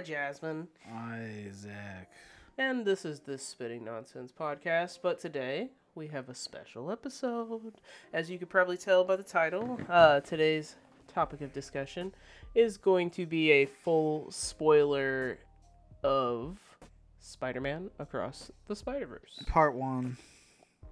Um, it is I, Jasmine, Isaac. and this is the Spitting Nonsense podcast. But today we have a special episode. As you could probably tell by the title, uh, today's topic of discussion is going to be a full spoiler of Spider-Man Across the Spider-Verse. Part one.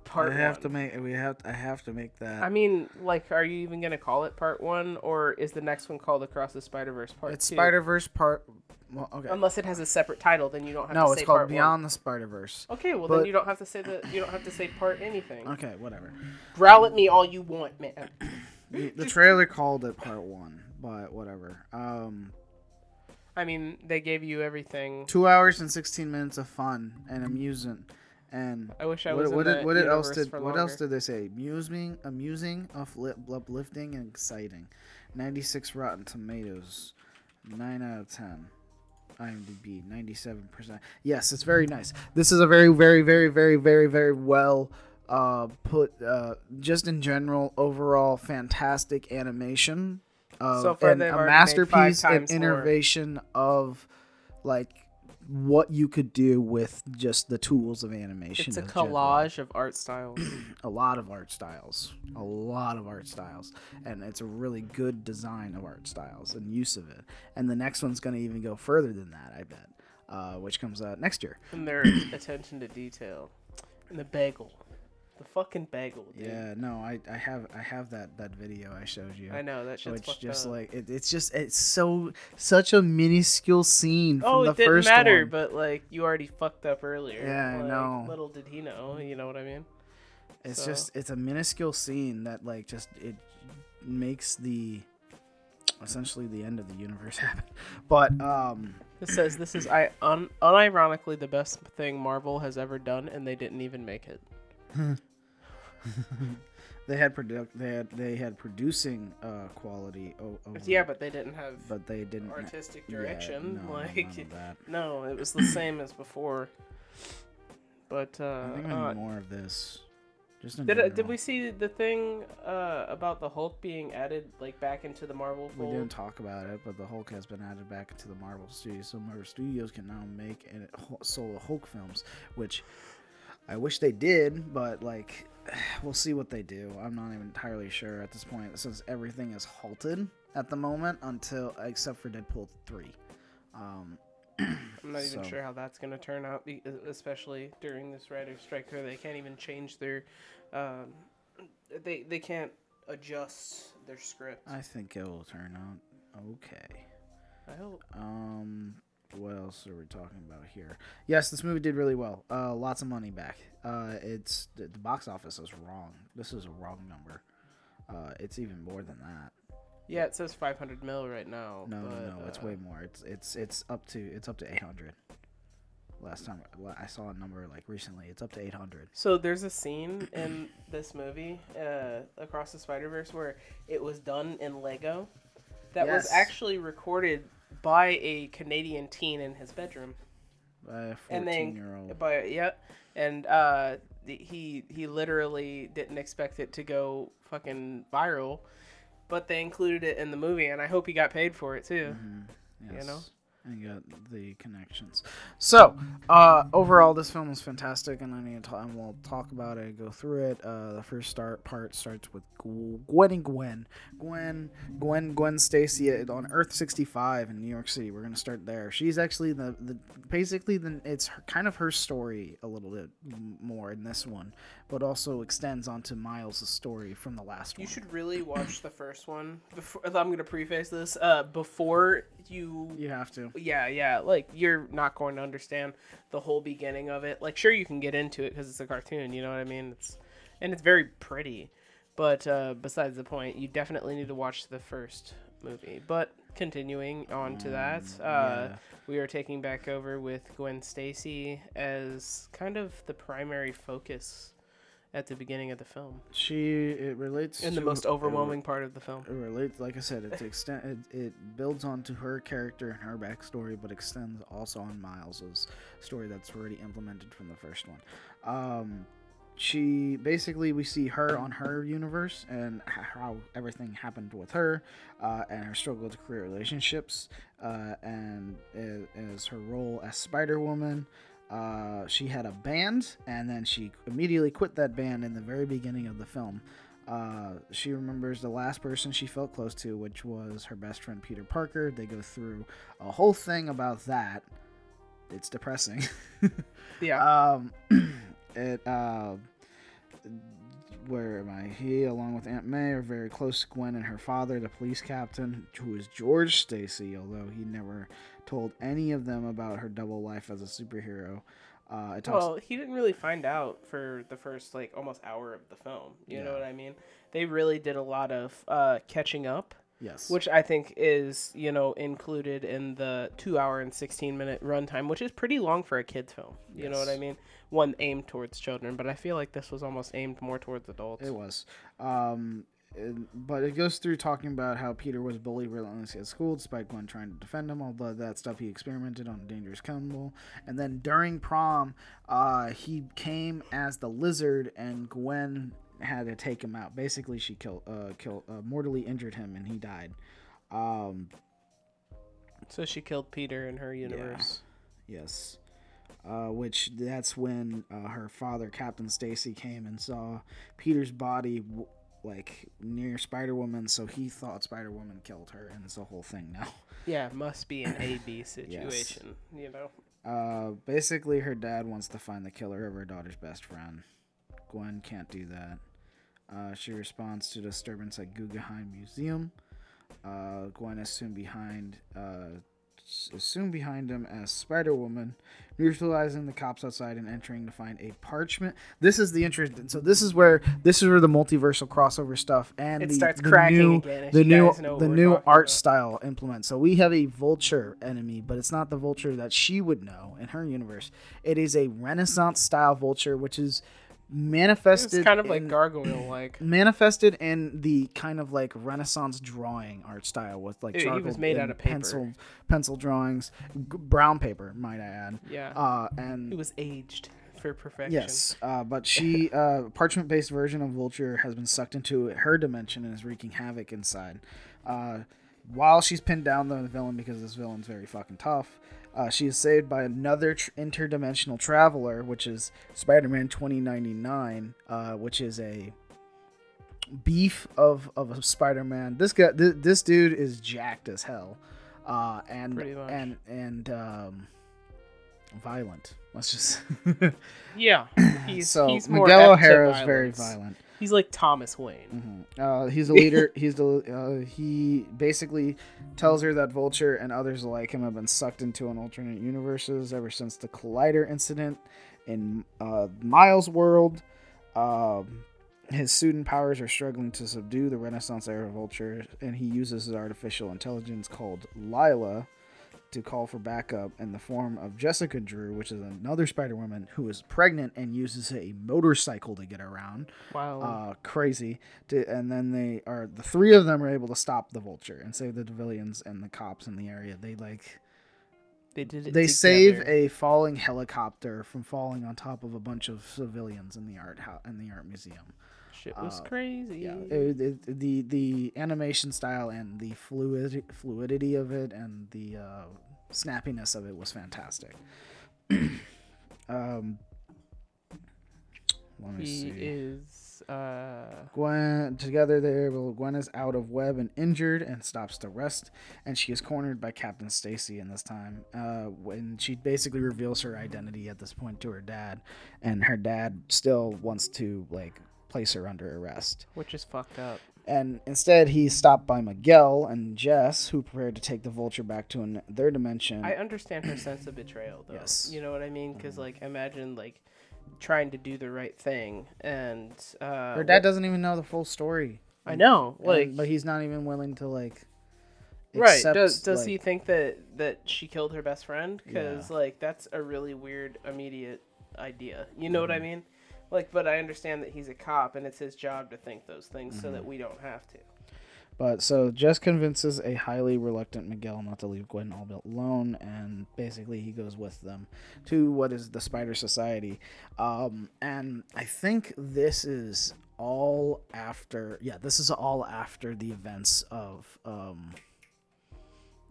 Part I have one. to make. We have. I have to make that. I mean, like, are you even gonna call it part one, or is the next one called Across the Spider Verse Part it's Two? Spider Verse part. Well, okay. Unless it has a separate title, then you don't have no, to say. No, it's called part Beyond the Spider Verse. Okay, well but- then you don't have to say the you don't have to say part anything. Okay, whatever. Growl at me all you want, man. The, the trailer called it part one, but whatever. Um, I mean, they gave you everything. two hours and sixteen minutes of fun and amusement. And I wish I was what did what else did what else did they say? Amusing, amusing, uplifting, and exciting. Ninety six Rotten Tomatoes, nine out of ten. IMDb, ninety seven percent. Yes, it's very nice. This is a very, very, very, very, very, very well uh, put. Uh, just in general, overall, fantastic animation. Of, So far and a already made five masterpiece and times more. innovation of like what you could do with just the tools of animation. It's a in general. collage of art styles. A lot of art styles, a lot of art styles, and it's a really good design of art styles and use of it. And the next one's going to even go further than that, I bet, uh, which comes out next year. and their attention to detail. And the bagel. The fucking bagel, dude. Yeah, no, I, I have I have that that video I showed you. I know that shit's Which just up. like it, it's just it's so such a minuscule scene from Oh, the it didn't first matter, one. but like you already fucked up earlier. Yeah, I like, know. Little did he know, you know what I mean? It's So- just it's a minuscule scene that like just it makes the essentially the end of the universe happen. But um This says this is I un, unironically the best thing Marvel has ever done, and they didn't even make it. they had product they had they had producing uh quality o- over Yeah, but they didn't have but they didn't artistic yeah, direction. no, like none of that. no, it was the same as before. But uh, I think we uh, need more of this. Just did uh, did we see the thing uh, about the Hulk being added like back into the Marvel We fold? didn't talk about it, but the Hulk has been added back into the Marvel Studios. So Marvel Studios can now make an- solo Hulk films, which I wish they did, but like we'll see what they do. I'm not even entirely sure at this point, since everything is halted at the moment until except for Deadpool three. Um, I'm not even So- sure how that's going to turn out, especially during this writer's strike. Where they can't even change their, um, they they can't adjust their script. I think it will turn out okay. I hope. Um, what else are we talking about here? Yes, this movie did really well. Uh, lots of money back. Uh, it's the, the box office is wrong. This is a wrong number. Uh, it's even more than that. Yeah, it says 500 mil right now. No, but, no, no. It's uh, way more. It's it's it's up to it's up to 800. Last time I saw a number like recently, it's up to 800. So there's a scene in this movie, uh, Across the Spider Verse, where it was done in Lego. That was actually recorded by a Canadian teen in his bedroom. By a and 14 then year old. by yeah and uh he he literally didn't expect it to go fucking viral but they included it in the movie and i hope he got paid for it too Yes. know? And got the connections. So, uh, overall, this film is fantastic, and I need to talk, and we'll talk about it, go through it. Uh, the first start part starts with Gwen and Gwen. Gwen, Gwen, Gwen Stacy on Earth 65 in New York City. We're gonna start there. She's actually the, the basically the it's her, kind of her story a little bit more in this one, but also extends onto Miles' story from the last you one. You should really watch the first one before i'm gonna preface this uh before you You have to. yeah yeah like you're not going to understand the whole beginning of it like sure you can get into it because it's a cartoon you know what i mean it's and it's very pretty but uh, besides the point you definitely need to watch the first movie but continuing on to that uh, yeah. we are taking back over with gwen stacy as kind of the primary focus at the beginning of the film She it relates and the most it- overwhelming part of the film It relates, like I said, it extend it, it builds onto her character and her backstory, but extends also on Miles's story that's already implemented from the first one. Um, she basically we see her on her universe and how everything happened with her, uh, and her struggle to create relationships, uh, and as her role as Spider Woman. Uh, she had a band, and then she immediately quit that band in the very beginning of the film. Uh, she remembers the last person she felt close to, which was her best friend Peter Parker. They go through a whole thing about that. It's depressing. yeah um, it uh, where am I? He, along with Aunt May, are very close to Gwen and her father, the police captain, who is George Stacy, although he never told any of them about her double life as a superhero. Uh, it talks Well, he didn't really find out for the first like almost hour of the film. You know what I mean? They really did a lot of uh, catching up, yes, which I think is you know included in the two hour and sixteen minute runtime, which is pretty long for a kids film. You know what I mean? One aimed towards children, but I feel like this was almost aimed more towards adults. It was. Um, but it goes through talking about how Peter was bullied relentlessly at school despite Gwen trying to defend him. Although that stuff he experimented on Dangerous Cannibal. And then during prom, uh, he came as the lizard and Gwen had to take him out. Basically, she killed, uh, killed, uh, mortally injured him and he died. Um, So she killed Peter in her universe. Yes. Uh, which that's when uh, her father, Captain Stacy, came and saw Peter's body w- like near Spider Woman, so he thought Spider Woman killed her, and it's a whole thing now. Yeah, must be an A B situation. You know. Uh, basically, her dad wants to find the killer of her daughter's best friend. Gwen can't do that. Uh, she responds to disturbance at Guggenheim Museum. Uh, Gwen is soon behind. Is soon behind him as Spider Woman, neutralizing the cops outside and entering to find a parchment. This is the interest. So this is where this is where the multiversal crossover stuff and It the, starts the cracking new, again, the new guys know what the new art about. style implement. So we have a vulture enemy, but it's not the vulture that she would know in her universe. It is a Renaissance style vulture, which is manifested It's kind of like in- gargoyle like. manifested in the kind of like Renaissance drawing art style with like He- he charcoal was made out and of paper. pencil pencil drawings, g- brown paper, might I add. Yeah. Uh, and It was aged for perfection. Yes, uh, but she uh, parchment-based version of Vulture has been sucked into her dimension and is wreaking havoc inside. Uh, while she's pinned down the villain because this villain's very fucking tough, uh, she is saved by another tr- interdimensional traveler, which is Spider-Man 2099, uh, which is a beef of of a Spider-Man. This guy, th- this dude is jacked as hell, uh, and and and um, violent. Let's just. Yeah. He's, so he's Miguel O'Hara is very violent. He's like Thomas Wayne. Uh, he's the leader. he's the uh, he basically tells her that Vulture and others like him have been sucked into an alternate universes ever since the Collider incident in uh, Miles' world. Um, his student powers are struggling to subdue the Renaissance era Vulture, and he uses his artificial intelligence called Lyla to call for backup in the form of Jessica Drew, which is another Spider Woman who is pregnant and uses a motorcycle to get around Wow. uh, crazy. To, and then they are the three of them are able to stop the vulture and save the civilians and the cops in the area. They like they did it they save a falling helicopter from falling on top of a bunch of civilians in the art ho- in the art museum. Shit was uh, crazy. Yeah, it, it, the the animation style and the fluidity fluidity of it and the uh, snappiness of it was fantastic. um, let me he see. is. Uh, Gwen together they're able Gwen is out of web and injured and stops to rest and she is cornered by Captain Stacy in this time. Uh when she basically reveals her identity at this point to her dad and her dad still wants to like place her under arrest. which is fucked up. And instead, he's stopped by Miguel and Jess, who prepared to take the vulture back to an, their dimension. I understand her sense of betrayal, though. Yes. You know what I mean? Because like, imagine like trying to do the right thing, and uh, Her dad doesn't even know the full story. I know, And- like, but he's not even willing to like. right? accept, Does does he think that that she killed her best friend? Because Yeah. like that's a really weird immediate idea. You know what Mm-hmm. I mean? Like, but I understand that he's a cop and it's his job to think those things so Mm-hmm. that we don't have to. But so Jess convinces a highly reluctant Miguel not to leave Gwen all alone, and basically he goes with them to what is the Spider Society. Um, and I think this is all after. Yeah, this is all after the events of um,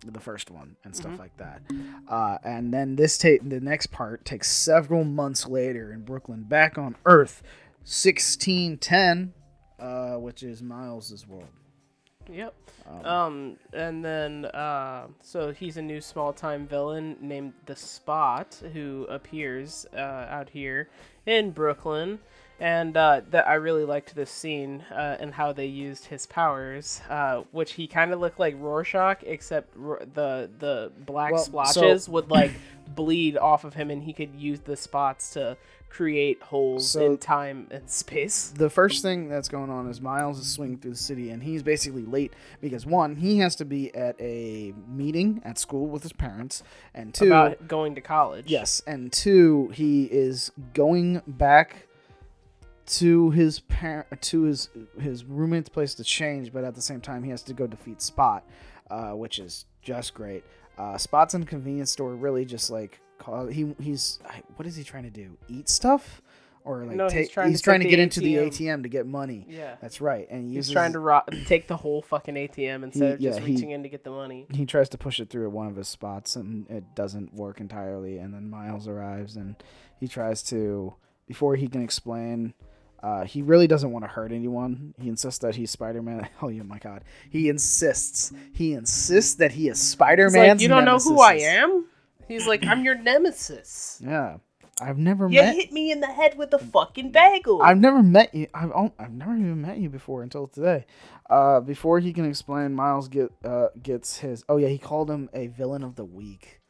the first one and stuff like that. Uh, and then this ta- the next part takes several months later in Brooklyn, back on Earth, sixteen ten, uh, which is Miles's world. Yep. Um, and then uh, so he's a new small time villain named the Spot who appears uh, out here in Brooklyn, and uh, that I really liked this scene uh, and how they used his powers, uh, which he kind of looked like Rorschach, except Ro- the the black Well, so- splotches would like bleed off of him, and he could use the spots to create holes So- in time and space. the first thing that's going on is Miles is swinging through the city, and he's basically late because one, he has to be at a meeting at school with his parents, and two, About going to college. yes, and two, he is going back to his parent to his his roommate's place to change, but at the same time, he has to go defeat Spot, uh, which is just great. Uh, Spot's in a convenience store, really just like call, he he's what is he trying to do? Eat stuff. Or like No, he's trying he's to trying to get into the ATM. To get money. Yeah. That's right. And he He's trying to ro- take the whole fucking ATM instead of yeah, just he- reaching in to get the money. he tries to push it through at one of his spots and it doesn't work entirely and then Miles arrives and he tries to before he can explain uh, he really doesn't want to hurt anyone. He insists that he's Spider-Man. Oh, yeah, my God! He insists. He insists that he is Spider Man. like, you don't know who I am? He's like, I'm your nemesis. Yeah, I've never You met. hit me in the head with a fucking bagel. I've never met you. I've I've never even met you before until today. Uh, before he can explain, Miles get uh gets his. Oh yeah, he called him a villain of the week.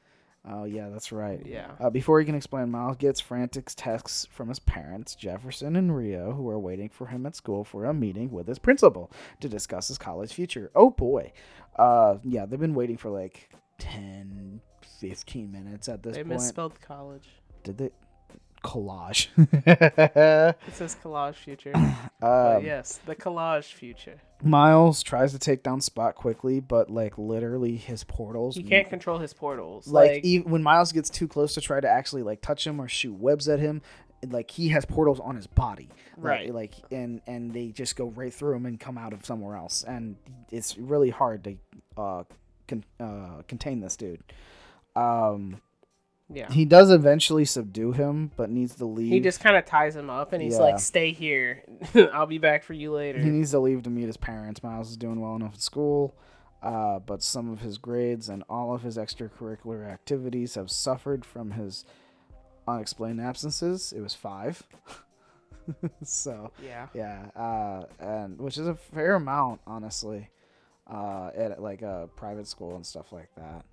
Oh yeah, that's right. Yeah. Uh, before he can explain, Miles gets frantic texts from his parents, Jefferson and Rio, who are waiting for him at school for a meeting with his principal to discuss his college future. Oh boy. Uh, yeah, they've been waiting for like 10, 15 minutes at this They point. misspelled college. Did they? Collage. It says collage future. um, yes, the collage future. Miles tries to take down Spot quickly, but like literally his portals. He can't control his portals. like, Like, even when Miles gets too close to try to actually like touch him or shoot webs at him, like he has portals on his body, Like- Right. Like, and and they just go right through him and come out of somewhere else, and it's really hard to uh, con- uh contain this dude. Um, yeah. he does eventually subdue him, but needs to leave. He just kind of ties him up and he's Yeah. like, stay here. I'll be back for you later. He needs to leave to meet his parents. Miles is doing well enough in school, uh, but some of his grades and all of his extracurricular activities have suffered from his unexplained absences. It was five. so yeah. yeah, uh, and which is a fair amount, honestly, uh, at like a private school and stuff like that.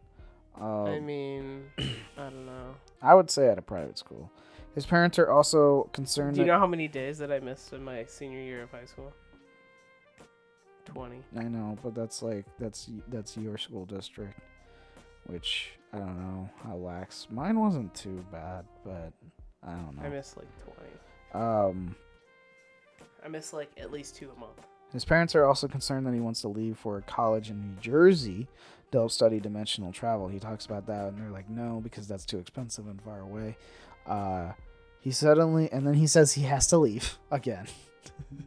Um, I mean, I don't know. I would say at a private school. His parents are also concerned. Do you know how many days that I missed in my senior year of high school? 20. I know, but that's like that's that's your school district, which I don't know how lax. Mine wasn't too bad, but I don't know. I missed like 20. Um, I missed like at least two a month. his parents are also concerned that he wants to leave for a college in New Jersey to help study dimensional travel. He talks about that, and they're like, no, because that's too expensive and far away. Uh, he suddenly, and then he says he has to leave again.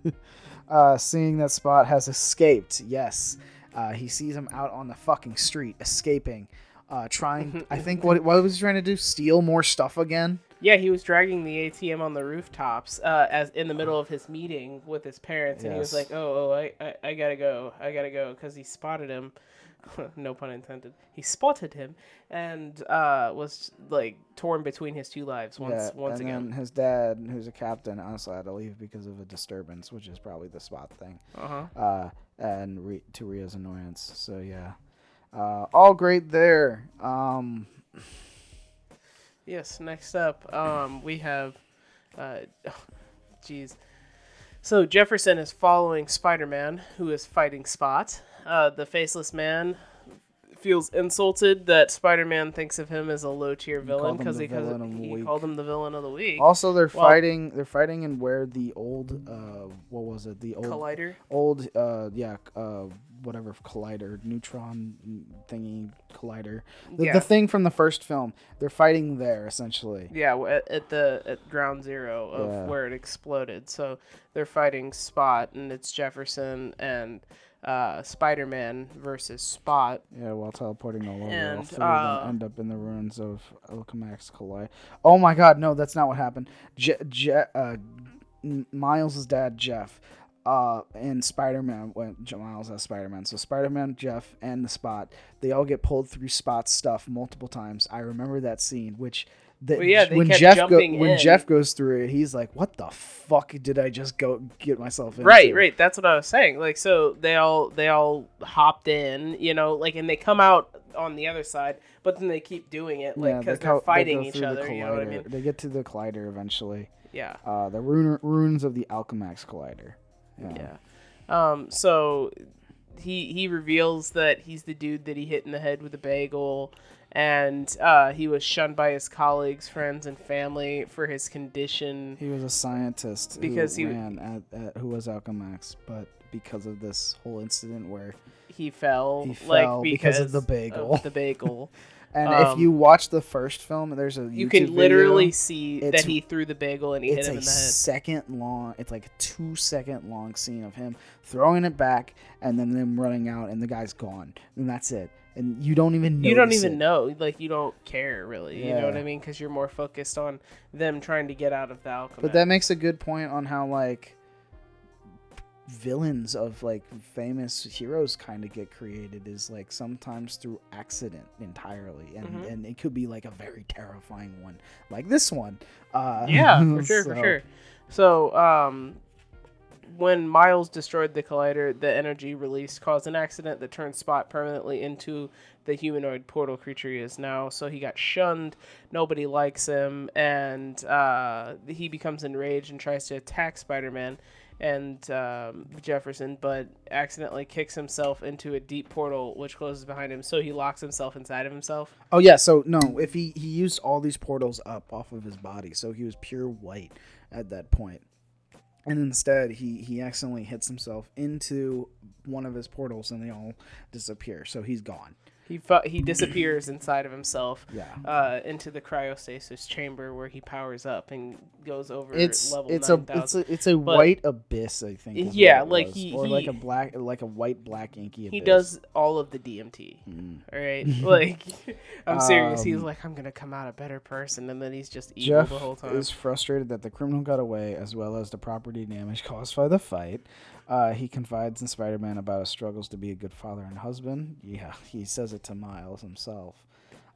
uh, seeing that Spot has escaped, yes, uh, he sees him out on the fucking street, escaping, uh, trying. I think what what was he trying to do? Steal more stuff again? Yeah, he was dragging the ATM on the rooftops uh, as in the middle of his meeting with his parents, and he was like, "Oh, oh I, I, I gotta go, I gotta go," because he spotted him. no pun intended. He spotted him and uh, was like torn between his two lives once yeah, once and again. then his dad, who's a captain, also had to leave because of a disturbance, which is probably the spot thing. Uh huh. uh, and Ri- to Rio's annoyance. So yeah, uh, all great there. Um, Yes. Next up, um, we have, uh, jeez. So Jefferson is following Spider-Man, who is fighting Spot. Uh, the faceless man feels insulted that Spider-Man thinks of him as a low-tier villain because he, villain of he called him the villain of the week. also, they're Well- fighting. They're fighting in where the old, uh, what was it? The old, Collider. old, uh, yeah, uh, whatever collider, neutron thingy collider. The, Yeah. the thing from the first film. They're fighting there essentially. Yeah, at, at the at ground zero of Yeah. where it exploded. So they're fighting Spot, and it's Jefferson and uh, Spider-Man versus Spot. Yeah, while teleporting all over, all And, three uh, end up in the ruins of Alchemax Collide. Oh my God, no, that's not what happened. Je- Je- uh, Miles' dad, Jeff, uh, and Spider-Man went. Miles as Spider-Man, so Spider-Man, Jeff, and the Spot, they all get pulled through Spot's stuff multiple times. I remember that scene, which. The, Well, yeah, when Jeff go, when. Jeff goes through it, he's like, "What the fuck did I just go get myself into?" Right, right. That's what I was saying. Like, so they all they all hopped in, you know, like, and they come out on the other side, but then they keep doing it, like, Yeah, because they they are co- fighting go each other. You know what I mean? They get to the collider eventually. Yeah, Uh, the rune- runes of the Alchemax Collider. yeah. Um, so he he reveals that he's the dude that he hit in the head with a bagel, and uh, he was shunned by his colleagues, friends, and family for his condition. He was a scientist Because who he- ran at, at who was Alchemax, but because of this whole incident where He fell, He like fell because of the of bagel. the bagel. and Um, if you watch the first film, there's a YouTube you can video. literally see It's- that he threw the bagel and he hit him in the head. second long. It's like a two second long scene of him throwing it back and then them running out, and the guy's gone, and that's it. And you don't even know. you don't even it. know like you don't care really you know what i mean because you're more focused on them trying to get out of the alchemy But that makes a good point on how like villains of like famous heroes kind of get created is like sometimes through accident entirely and Mhm. and it could be like a very terrifying one like this one uh yeah for sure for sure so um when miles destroyed the collider the energy released caused an accident that turned spot permanently into the humanoid portal creature he is now. So he got shunned. Nobody likes him. And uh, he becomes enraged and tries to attack spider-man and um, jefferson but accidentally kicks himself into a deep portal which closes behind him. So he locks himself inside of himself. Oh yeah. So no. If he he used all these portals up off of his body so he was pure white at that point and instead he he accidentally hits himself into one of his portals and they all disappear. So he's gone He fu- he disappears inside of himself. Yeah. Uh, into the cryostasis chamber where he powers up and goes over it's level it's a it's a it's a But- white abyss i think Yeah, like he- or like a black like a white black inky He abyss. does all of the DMT. Mm. All right, like I'm serious. He's Um, like, I'm gonna come out a better person, and then he's just evil Jeff the whole time. is frustrated that the criminal got away, as well as the property damage caused by the fight. Uh, he confides in Spider-Man about his struggles to be a good father and husband. Yeah, he says it to Miles himself.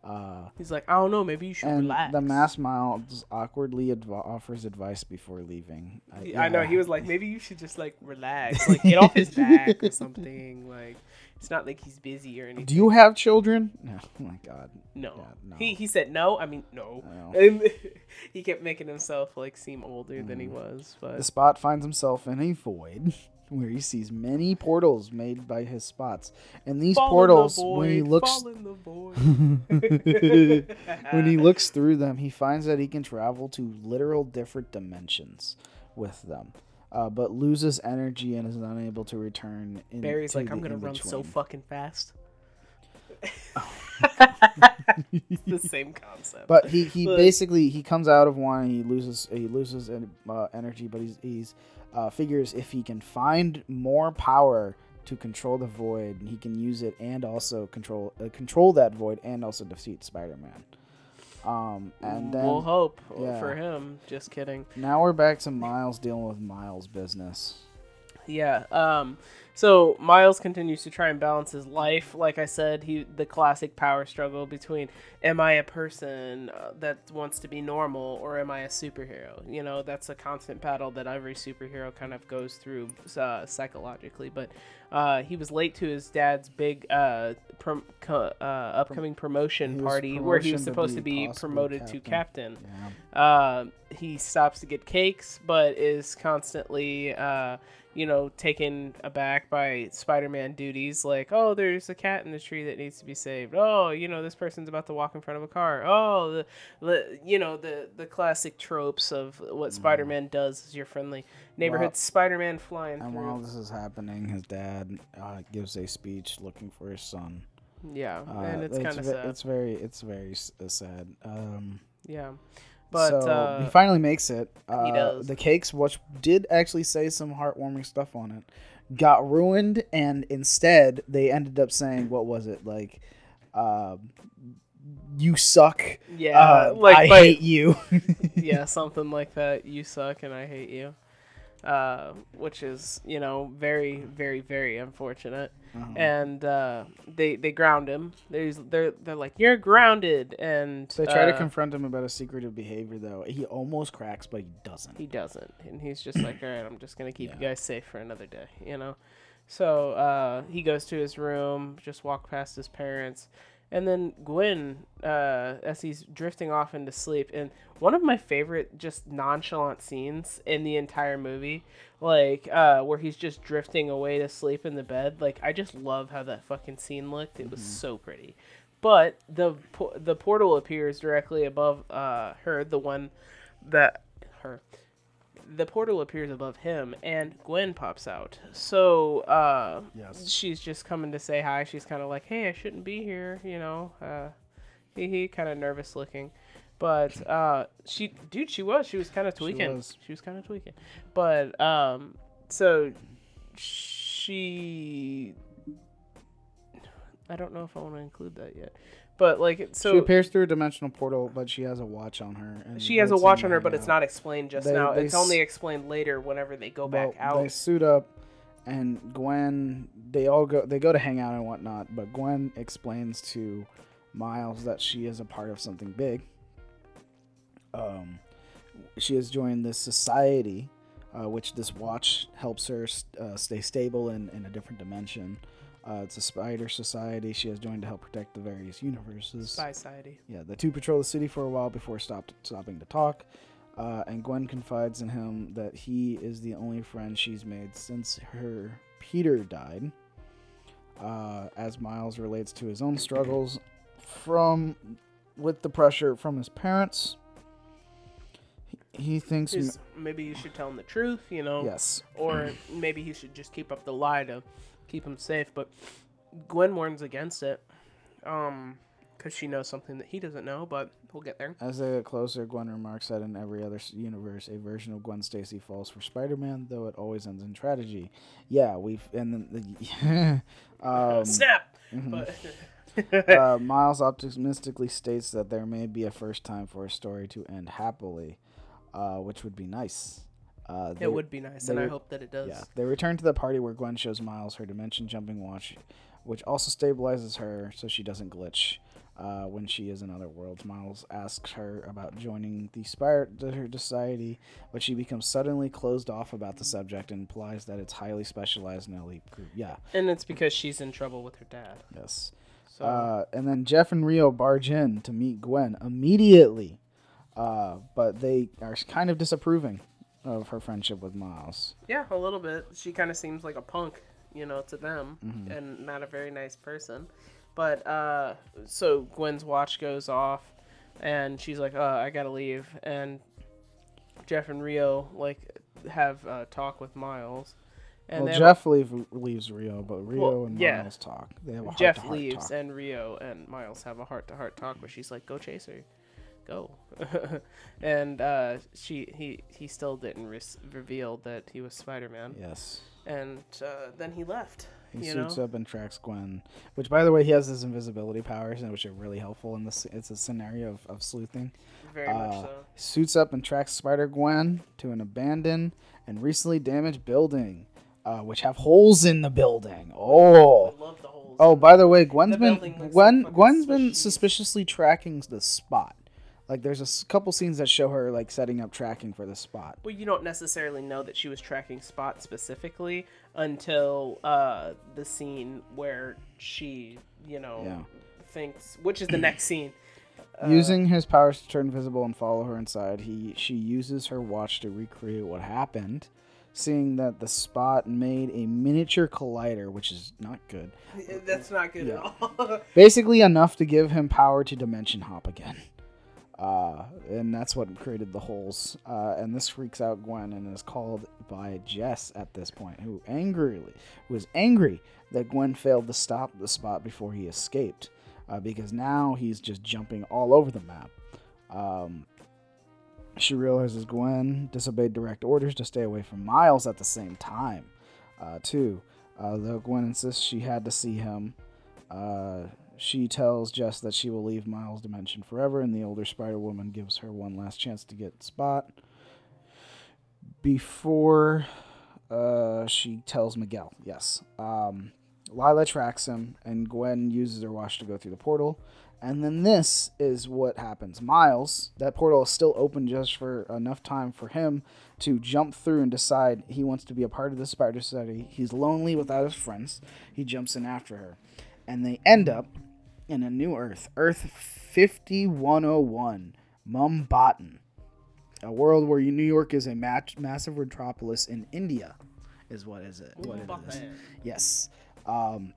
Uh, He's like, I don't know, maybe you should and relax. the masked Miles awkwardly adv- offers advice before leaving. Uh, I know he was like, maybe you should just like relax, like get off his back or something. Like it's not like he's busy or anything. Do you have children? No. Oh my God. No. Yeah, no. He he said no. I mean no. I he kept making himself like seem older than he was, but The spot finds himself in a void where he sees many portals made by his spots. And these Fall in the portals, when he looks the when he looks through them, he finds that he can travel to literal different dimensions with them. Uh, but loses energy and is unable to return. In, Barry's to like, I'm gonna run so fucking fast. it's the same concept. But he, he But- basically he comes out of one and he loses he loses uh, energy, but he's he's uh, figures if he can find more power to control the void, he can use it and also control uh, control that void and also defeat Spider Man. Um, and then we'll hope yeah. for him. Just kidding. now we're back to Miles dealing with Miles' business. Yeah. Um. So Miles continues to try and balance his life. Like I said, he the classic power struggle between am I a person uh, that wants to be normal or am I a superhero? You know, that's a constant battle that every superhero kind of goes through uh, psychologically. But uh, he was late to his dad's big uh, prom- co- uh, upcoming promotion party where he was supposed to be be possibly promoted to captain. captain. Yeah. Uh, he stops to get cakes, but is constantly, uh, you know, taken aback by Spider-Man duties. Like, oh, there's a cat in the tree that needs to be saved. Oh, you know, this person's about to walk in front of a car. Oh, the, the you know, the the classic tropes of what Spider-Man does as your friendly neighborhood Well, Spider-Man flying And through. while this is happening, his dad uh, gives a speech looking for his son. yeah, Uh, and it's kind of ve- sad. It's very, it's very s- uh, sad. Um, yeah, but so uh, he finally makes it. Uh, does. The cakes, which did actually say some heartwarming stuff on it, got ruined, and instead they ended up saying, "What was it like? Uh, you suck. yeah, uh, like I by- hate you." yeah, something like that. You suck and I hate you. Uh, which is, you know, very, very, very unfortunate. Uh-huh. And uh, they they ground him. There's they're they're like you're grounded, and They try to uh, confront him about his secretive behavior, though. He almost cracks, but he doesn't. he doesn't, and he's just like, all right, I'm just gonna keep you guys safe for another day, you know. So uh, he goes to his room, just walk past his parents, and then Gwen, uh, as he's drifting off into sleep, and one of my favorite just nonchalant scenes in the entire movie, like uh, where he's just drifting away to sleep in the bed. Like I just love how that fucking scene looked. It was so pretty. But the po- the portal appears directly above uh, her, the one that her the portal appears above him and Gwen pops out. So, uh Yes. she's just coming to say hi. She's kind of like, "Hey, I shouldn't be here," you know. Uh he he kind of nervous looking. But uh she dude, she was. She was kind of tweaking. was. She was kind of tweaking. But um so she I don't know if I want to include that yet. But like so she appears through a dimensional portal, but she has a watch on her. And she has a watch on her, but it's not explained just They- now. they It's s- only explained later whenever they go back Well, out. They suit up, and Gwen. They all go. They go to hang out and whatnot. But Gwen explains to Miles that she is a part of something big. Um, she has joined this society, uh, which this watch helps her uh, stay stable in, in a different dimension. Uh, it's a spider society. She has joined to help protect the various universes. Spy Society. Yeah, the two patrol the city for a while before stopped stopping to talk. Uh, and Gwen confides in him that he is the only friend she's made since her Peter died. Uh, as Miles relates to his own struggles from with the pressure from his parents, he, he thinks Is- maybe you should tell him the truth, you know, yes, or maybe he should just keep up the lie to keep him safe. But Gwen warns against it, um, because she knows something that he doesn't know. But we'll get there. As they get closer, Gwen remarks that in every other universe, a version of Gwen Stacy falls for Spider-Man, though it always ends in tragedy. Yeah, we've and then the um, Snap. mhm. But uh, Miles optimistically states that there may be a first time for a story to end happily, uh, which would be nice. Uh, they- it would be nice, and I hope that it does. Yeah, they return to the party where Gwen shows Miles her dimension jumping watch, which also stabilizes her so she doesn't glitch uh, when she is in other worlds. Miles asks her about joining the Spire her society, but she becomes suddenly closed off about the subject and implies that it's highly specialized in elite group. Yeah, And it's because she's in trouble with her dad. yes. So Uh, and then Jeff and Rio barge in to meet Gwen immediately, uh, but they are kind of disapproving of her friendship with Miles. yeah, a little bit. She kind of seems like a punk, you know, to them, Mm-hmm. and not a very nice person. But uh, so Gwen's watch goes off, and she's like, "Uh, I gotta leave." And Jeff and Rio like have uh, talk with Miles, and well, Jeff leave, leaves Rio, but Rio Well, and yeah. Miles talk. They have a a, Jeff leaves, talk. and Rio and Miles have a heart to heart talk, where she's like, "Go chase her." Go, and uh, she he he still didn't res- reveal that he was Spider Man. Yes. and uh, then he left He suits know? up and tracks Gwen, which, by the way, he has his invisibility powers, which are really helpful in this. It's a scenario of, of sleuthing. Very much Uh, so. Suits up and tracks Spider Gwen to an abandoned and recently damaged building, uh, which have holes in the building. Oh, I love the holes. oh! By the way, Gwen's The been Gwen. like Gwen's been suspiciously tracking the spot. Like, there's a s- couple scenes that show her like setting up tracking for the spot. Well, you don't necessarily know that she was tracking Spot specifically until uh, the scene where she, you know, Yeah. thinks, which is the next scene. Uh, Using his powers to turn invisible and follow her inside, he she uses her watch to recreate what happened, seeing that the spot made a miniature collider, which is not good. That's not good at all. Basically enough to give him power to dimension hop again. Uh, and that's what created the holes. Uh, and this freaks out Gwen and is called by Jess at this point, who angrily was angry that Gwen failed to stop the spot before he escaped, uh, because now he's just jumping all over the map. Um, she realizes Gwen disobeyed direct orders to stay away from Miles at the same time, uh, too. Uh, though Gwen insists she had to see him, uh, she tells Jess that she will leave Miles' dimension forever, and the older Spider Woman gives her one last chance to get Spot before uh, she tells Miguel. Yes. Um, Lyla tracks him, and Gwen uses her watch to go through the portal. And then this is what happens. Miles, that portal is still open just for enough time for him to jump through and decide he wants to be a part of the Spider Society. He's lonely without his friends. He jumps in after her. And they end up in a new Earth, Earth 5101, Mumbattan. A world where New York is a mat- massive metropolis in India, is what is it? What it is. Yes. Um,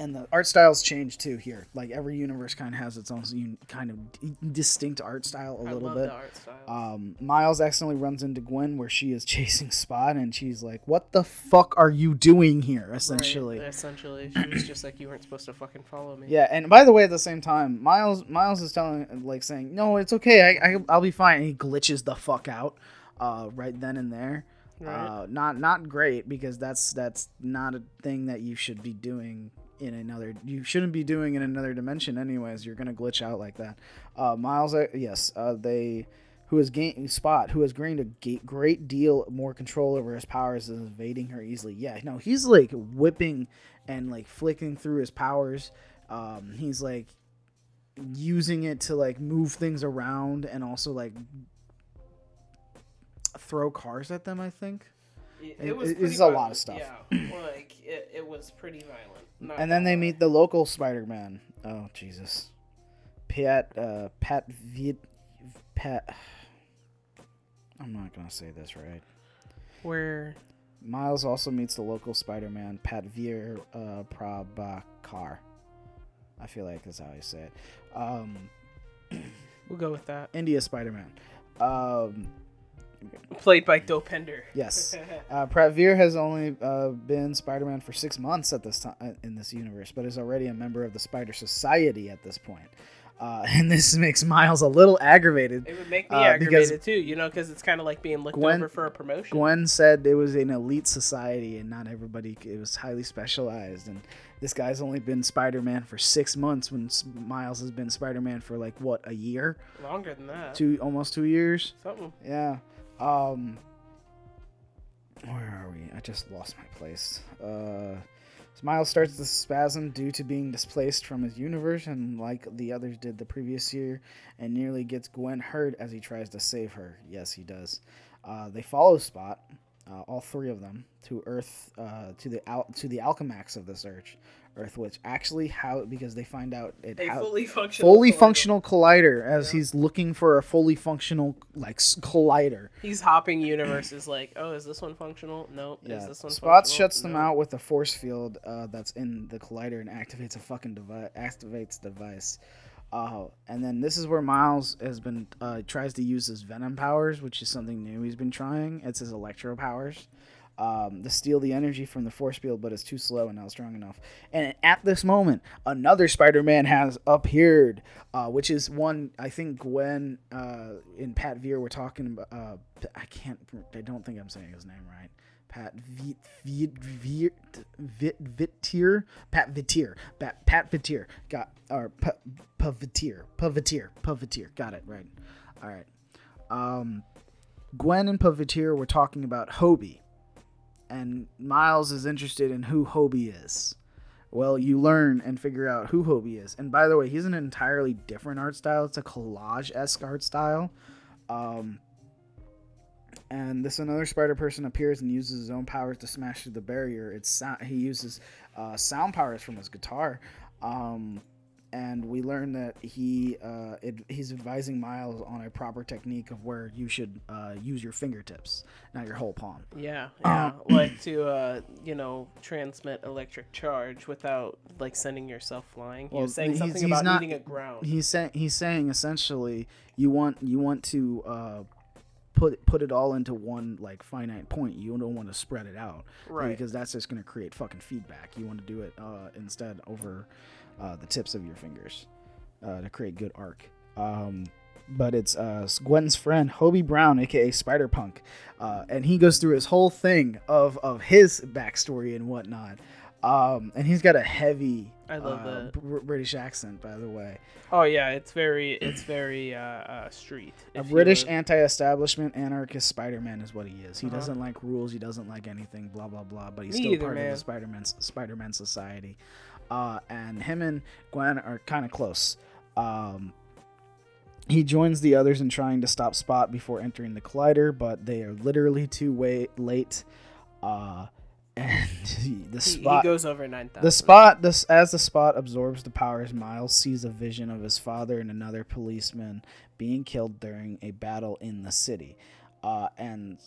and the art styles change too here. Like every universe kind of has its own un- kind of distinct art style a I little love bit. the art. Um, Miles accidentally runs into Gwen where she is chasing Spot, and she's like, "What the fuck are you doing here?" Right, Essentially. essentially, she was just like, "You weren't supposed to fucking follow me." Yeah, and by the way, at the same time, Miles Miles is telling like saying, "No, it's okay. I, I I'll be fine." And he glitches the fuck out, uh, right then and there. Right. Uh, not not great because that's that's not a thing that you should be doing in another. You shouldn't be doing in another dimension, anyways. You're gonna glitch out like that. Uh, Miles, uh, yes, uh, they. Who has gained Spot? Who has gained a great deal more control over his powers and is evading her easily? Yeah, no, he's like whipping and like flicking through his powers. Um, he's like using it to like move things around and also like throw cars at them. I think. It, It- it was it- it's a lot of stuff. Yeah, like it, it was pretty violent. And then they meet the local Spider-Man. Oh Jesus, Pat uh, Pat Viet Pat. I'm not gonna say this right. where Miles also meets the local Spider-Man, Pat Veer uh, Prabhakar. I feel like that's how you say it. Um, we'll go with that. India Spider-Man. Um, Played by Dopinder. yes. Uh, Pratt Veer has only uh, been Spider-Man for six months at this time in this universe, but is already a member of the Spider Society at this point. Uh, and this makes Miles a little aggravated. It would make me Uh, aggravated too, you know, because it's kind of like being looked Gwen- over for a promotion. Gwen said it was an elite society and not everybody. It was highly specialized, and this guy's only been Spider-Man for six months when S- Miles has been Spider-Man for like what a year, Longer than that. two almost two years. Something. Yeah. Um Where are we? I just lost my place. Uh Miles starts to spasm due to being displaced from his universe and like the others did the previous year and nearly gets Gwen hurt as he tries to save her. Yes, he does. Uh, they follow Spot, uh, all three of them, to Earth, uh, to the al- to the Alchemax of this Earth, Earth, which actually how because they find out it A how- fully functional. fully collider. functional collider as Yeah. he's looking for a fully functional like collider. He's hopping universes. Like, oh, is this one functional? Nope. Yeah. Is this one Spots functional? shuts them out with a force field uh, that's in the collider and activates a fucking device. Activates device. Uh, and then this is where Miles has been uh, tries to use his Venom powers, which is something new he's been trying. It's his Electro powers. Um, to steal the energy from the force field, but it's too slow and not strong enough. And at this moment, another Spider-Man has appeared, uh, which is one I think Gwen uh, and Pat Veer were talking about. Uh, I can't. I don't think I'm saying his name right. Pat Vit Vit Vit Vit Vitier Pat Vitier Pat Pat Vitier got or Pavitier Pavitier Pavitier got it right. All right. Um, Gwen and Pavitier were talking about Hobie, and Miles is interested in who Hobie is. Well, you learn and figure out who Hobie is. And by the way, he's an entirely different art style. It's a collage esque art style. Um, and this another spider person appears and uses his own powers to smash through the barrier. It's sound, he uses uh, sound powers from his guitar. Um, and we learn that he uh, ad- he's advising Miles on a proper technique of where you should uh, use your fingertips, not your whole palm. Yeah, yeah, like to uh, you know transmit electric charge without like sending yourself flying. He Well, was saying something he's about not- needing a ground. He's saying he's saying essentially you want you want to uh, put put it all into one like finite point. You don't want to spread it out, Right. Because that's just going to create fucking feedback. You want to do it uh, instead over uh, the tips of your fingers uh, to create good arc. Um, but it's uh, Gwen's friend Hobie Brown, aka Spider Punk, uh, and he goes through his whole thing of of his backstory and whatnot. Um, and he's got a heavy I love uh, the- Br- British accent, by the way. Oh yeah, it's very it's very uh, uh, street. A British anti-establishment anarchist Spider-Man is what he is. He Uh-huh. doesn't like rules. He doesn't like anything. Blah blah blah. But he's Me still either, part of the Spider-Man Spider-Man society. Uh, and him and Gwen are kind of close. Um, he joins the others in trying to stop Spot before entering the collider, but they are literally too way late. Uh, and the spot he goes over nine thousand. the spot, this as the spot absorbs the powers, Miles sees a vision of his father and another policeman being killed during a battle in the city. Uh, and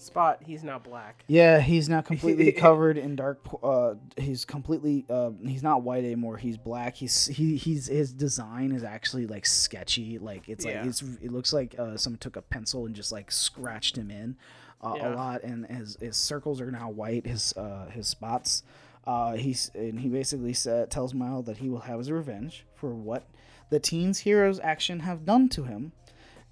Spot. He's not black. yeah, he's now completely covered in dark. Uh, he's completely. Uh, he's not white anymore. He's black. He's he he's his design is actually like sketchy. Like it's Yeah. like it's it looks like uh, someone took a pencil and just like scratched him in uh, Yeah. a lot. And his his circles are now white. His uh his spots. Uh, he's and he basically said tells Miles that he will have his revenge for what the teen's heroes action have done to him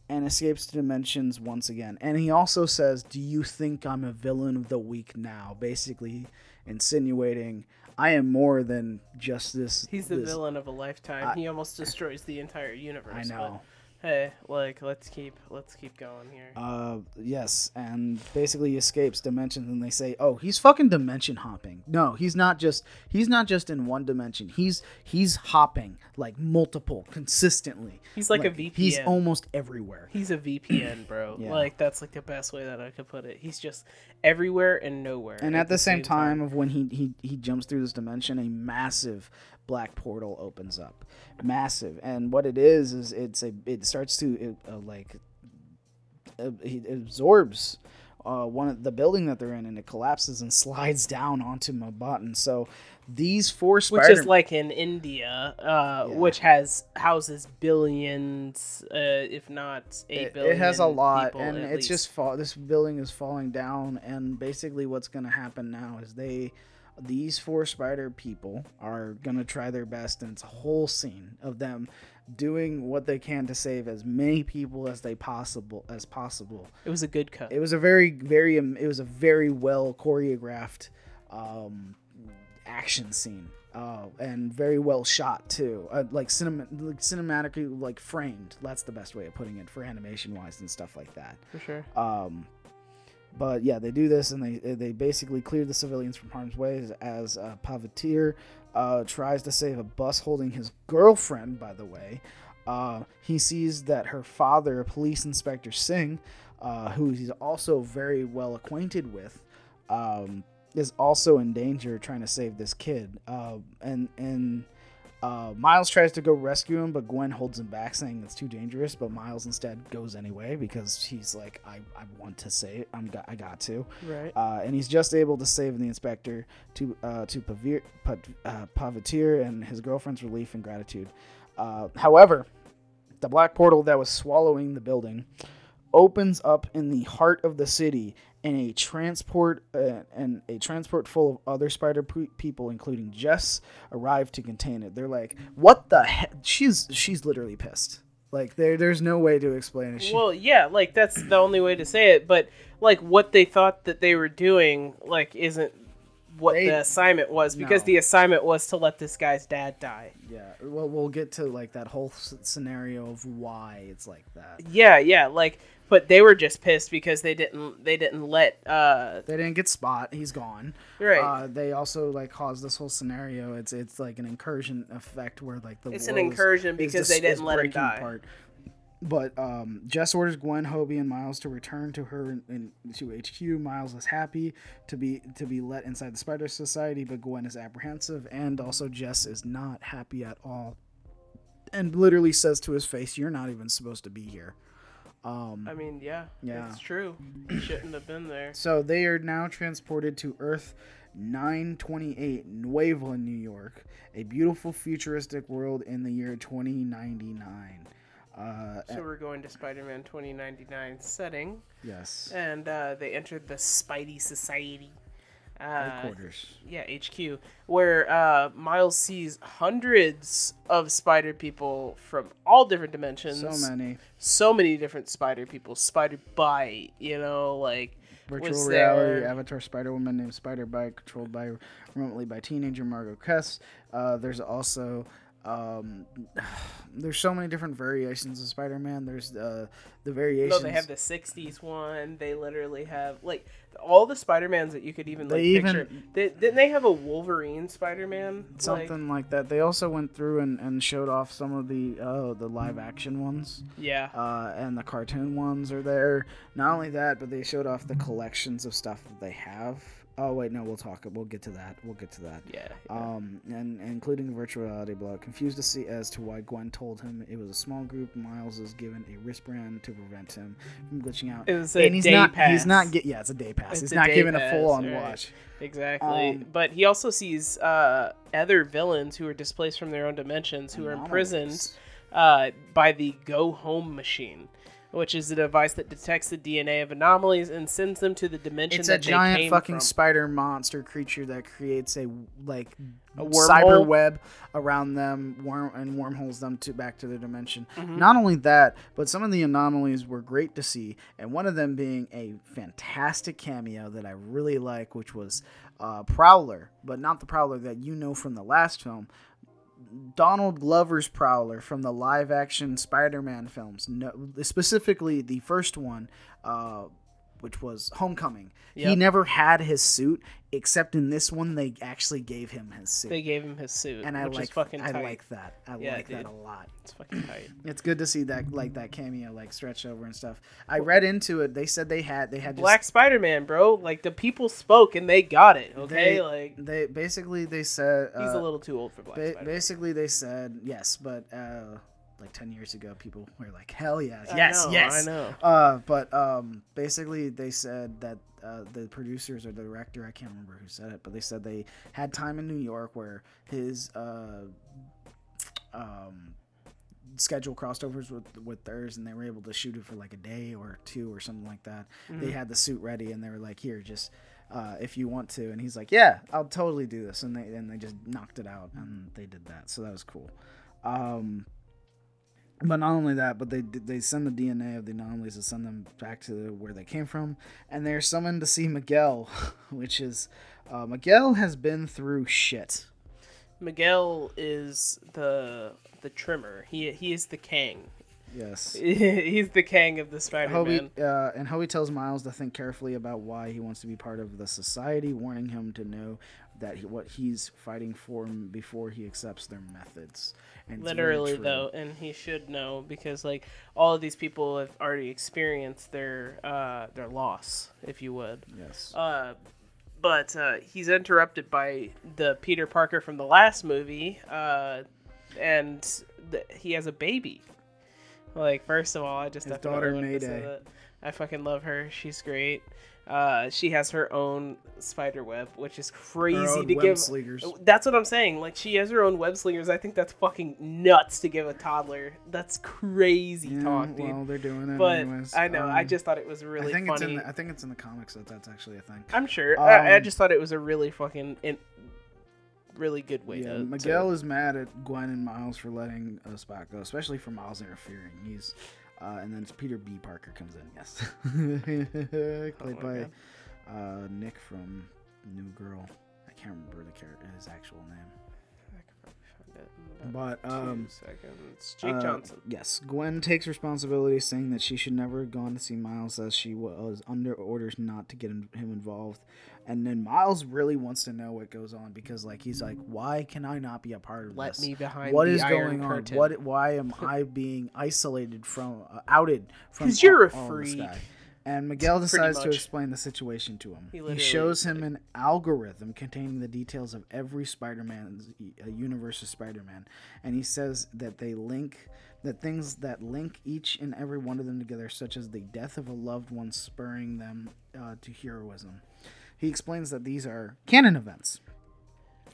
and escapes to dimensions once again. And he also says, "Do you think I'm a villain of the week now?" Basically, insinuating I am more than just this. He's the this- villain of a lifetime. I- he almost destroys the entire universe. I know. But, hey, like let's keep let's keep going here. Uh, yes, and basically escapes dimensions, and they say, "Oh, he's fucking dimension hopping." No, he's not just he's not just in one dimension. He's he's hopping like multiple consistently. He's like a VPN. He's almost everywhere. He's a VPN, bro. Yeah. Like that's like the best way that I could put it. He's just everywhere and nowhere. And at the same time of when he, he he jumps through this dimension, a massive black portal opens up, massive. And what it is is it's a it starts to it, uh, like uh, it absorbs uh, one of the building that they're in, and it collapses and slides down onto Mumbattan. So these four which is like in India, uh, Yeah. which has houses billions, uh, if not eight it, billion. it has a lot people and it's least. just fall this building is falling down and basically what's going to happen now is they these four spider people are to try their best and it's a whole scene of them doing what they can to save as many people as they possible as possible It was a good cut. it was a very very um, it was a very well choreographed um, action scene uh, and very well shot too uh, like cinema like cinematically like framed that's the best way of putting it for animation wise and stuff like that for sure. um, but yeah, they do this and they they basically clear the civilians from harm's way as, uh, Pavitr uh, tries to save a bus holding his girlfriend. By the way, uh, he sees that her father, Police Inspector Singh, uh, who he's also very well acquainted with, um, is also in danger trying to save this kid. Uh, and and uh, Miles tries to go rescue him, but Gwen holds him back, saying it's too dangerous. But Miles instead goes anyway because he's like, I, I want to save. I'm got, I got to. Right. Uh, and he's just able to save the inspector to uh, to Pavitr, Pa- uh, and his girlfriend's relief and gratitude. Uh, however, the black portal that was swallowing the building opens up in the heart of the city, and a transport uh, and a transport full of other spider pe- people, including Jess, arrive to contain it. They're like, "What the heck?" She's she's literally pissed. Like there there's no way to explain it. She, Well, yeah, like that's the only way to say it. But like what they thought that they were doing like isn't what They- the assignment was because No. the assignment was to let this guy's dad die. Yeah, well, we'll get to like that whole s- scenario of why it's like that. Yeah, yeah, like but they were just pissed because they didn't they didn't let uh They didn't get Spot; he's gone. right. Uh, they also like caused this whole scenario. It's it's like an incursion effect where like the It's an is- incursion is because dis- they didn't let him die. apart. But um, Jess orders Gwen, Hobie, and Miles to return to her in, in, to HQ. Miles is happy to be to be let inside the Spider Society, but Gwen is apprehensive, and also Jess is not happy at all, and literally says to his face, "You're not even supposed to be here." Um, I mean, yeah, Yeah. it's true. He shouldn't have been there. So they are now transported to Earth 928, Nueva, New York, a beautiful futuristic world in the year 2099. Uh, So we're going to Spider-Man 2099 setting, yes, and uh, they entered the Spidey Society. Uh, headquarters. yeah, HQ, where uh, Miles sees hundreds of spider people from all different dimensions. So many so many different spider people. Spider Bite, you know, like virtual reality there- avatar Spider Woman named Spider-Byte, controlled by remotely by teenager Margo Kess. Uh, there's also um, there's so many different variations of Spider Man. There's uh, the variations. No, they have the '60s one. They literally have like all the Spider-Mans that you could even like They even- picture. They, didn't they have a Wolverine Spider-Man? Like, something like that. They also went through and, and showed off some of the uh, the live action ones. yeah. uh, and the cartoon ones are there. Not only that, but they showed off the collections of stuff that they have. Oh wait, no, we'll talk. We'll get to that. We'll get to that. Yeah. Um, and, and including the virtual reality confused to see as to why Gwen told him it was a small group. Miles is given a wristband to prevent him from glitching out. It was a and he's day not. pass. He's not. Get, yeah, it's a day pass. It's he's not given a full on right. watch. Exactly. Um, but he also sees uh, other villains who are displaced from their own dimensions, who are imprisoned uh, by the Go Home machine, which is a device that detects the DNA of anomalies and sends them to the dimension It's a that they giant came fucking from. spider monster creature that creates a like A cyber web around them, worm and wormholes them to back to their dimension. Mm-hmm. Not only that, but some of the anomalies were great to see, and one of them being a fantastic cameo that I really like, which was uh, Prowler, but not the Prowler that you know from the last film. Donald Glover's Prowler from the live action Spider Man films, no, specifically the first one, uh, which was Homecoming. He never had his suit, except in this one, they actually gave him his suit. They gave him his suit, and I which like, is fucking I like that. I Yeah, like that a lot. It's fucking tight. It's good to see that, like that cameo, like stretch over and stuff. I read into it. They said they had, they had just- Black Spider Man, bro. Like the people spoke and they got it. Okay, They, like they basically they said he's uh, a little too old for Black Ba- Spider. basically, they said yes, but uh, like ten years ago, people were like, "Hell yes, I yes, know, yes." I know. Uh, but um, basically, they said that uh, the producers or the director, I can't remember who said it, but they said they had time in New York where his uh, um, schedule crossed overs with with theirs, and they were able to shoot it for like a day or two or something like that. They had the suit ready, and they were like, "Here, just." Uh, if you want to, and he's like, "Yeah, I'll totally do this," and they and they just knocked it out, and they did that, so that was cool. Um, but not only that, but they they send the DNA of the anomalies to send them back to where they came from, and they're summoned to see Miguel, which is uh, Miguel has been through shit. Miguel is the the trimmer. He he is the king. Yes. he's the king of the Spider Man. Hobie, uh, and Hobie tells Miles to think carefully about why he wants to be part of the society, warning him to know that he, what he's fighting for before he accepts their methods. And Literally though, and he should know because like all of these people have already experienced their uh their loss, if you would. Yes. Uh, but uh, he's interrupted by the Peter Parker from the last movie, uh, and th- he has a baby. Like, first of all, I just His daughter, wanted to say Mayday. I fucking love her. She's great. Uh, she has her own spider web, which is crazy Her own to give. slingers. That's what I'm saying. Like she has her own web slingers. I think that's fucking nuts to give a toddler. That's crazy Yeah, talk, dude. well, they're doing it but anyways. I know. I Um, just thought it was really I think funny. it's in. The, I think it's in the comics that that's actually a thing. I'm sure. I, I Um, just thought it was a really fucking, in, really good way Yeah, to. Miguel is mad at Gwen and Miles for letting uh, Spot go, especially for Miles interfering. He's Uh, and then it's Peter B. Parker comes in. Yes, played Oh by uh, Nick from New Girl. I can't remember the character his actual name. I could probably find it in about But um, two seconds. Jake uh, Johnson. Yes, Gwen takes responsibility, saying that she should never have gone to see Miles as she was under orders not to get him involved. And then Miles really wants to know what goes on because, like, he's like, "Why can I not be a part of Let this? Let me behind What is going on? Curtain. What? Why am I being isolated from, uh, outed from? 'Cause you're a freak. Guy?" And Miguel decides to explain the situation to him. He He, shows him an algorithm containing the details of every Spider-Man's uh, universe of Spider-Man, and he says that they link that things that link each and every one of them together, such as the death of a loved one, spurring them uh, to heroism. He explains that these are canon events,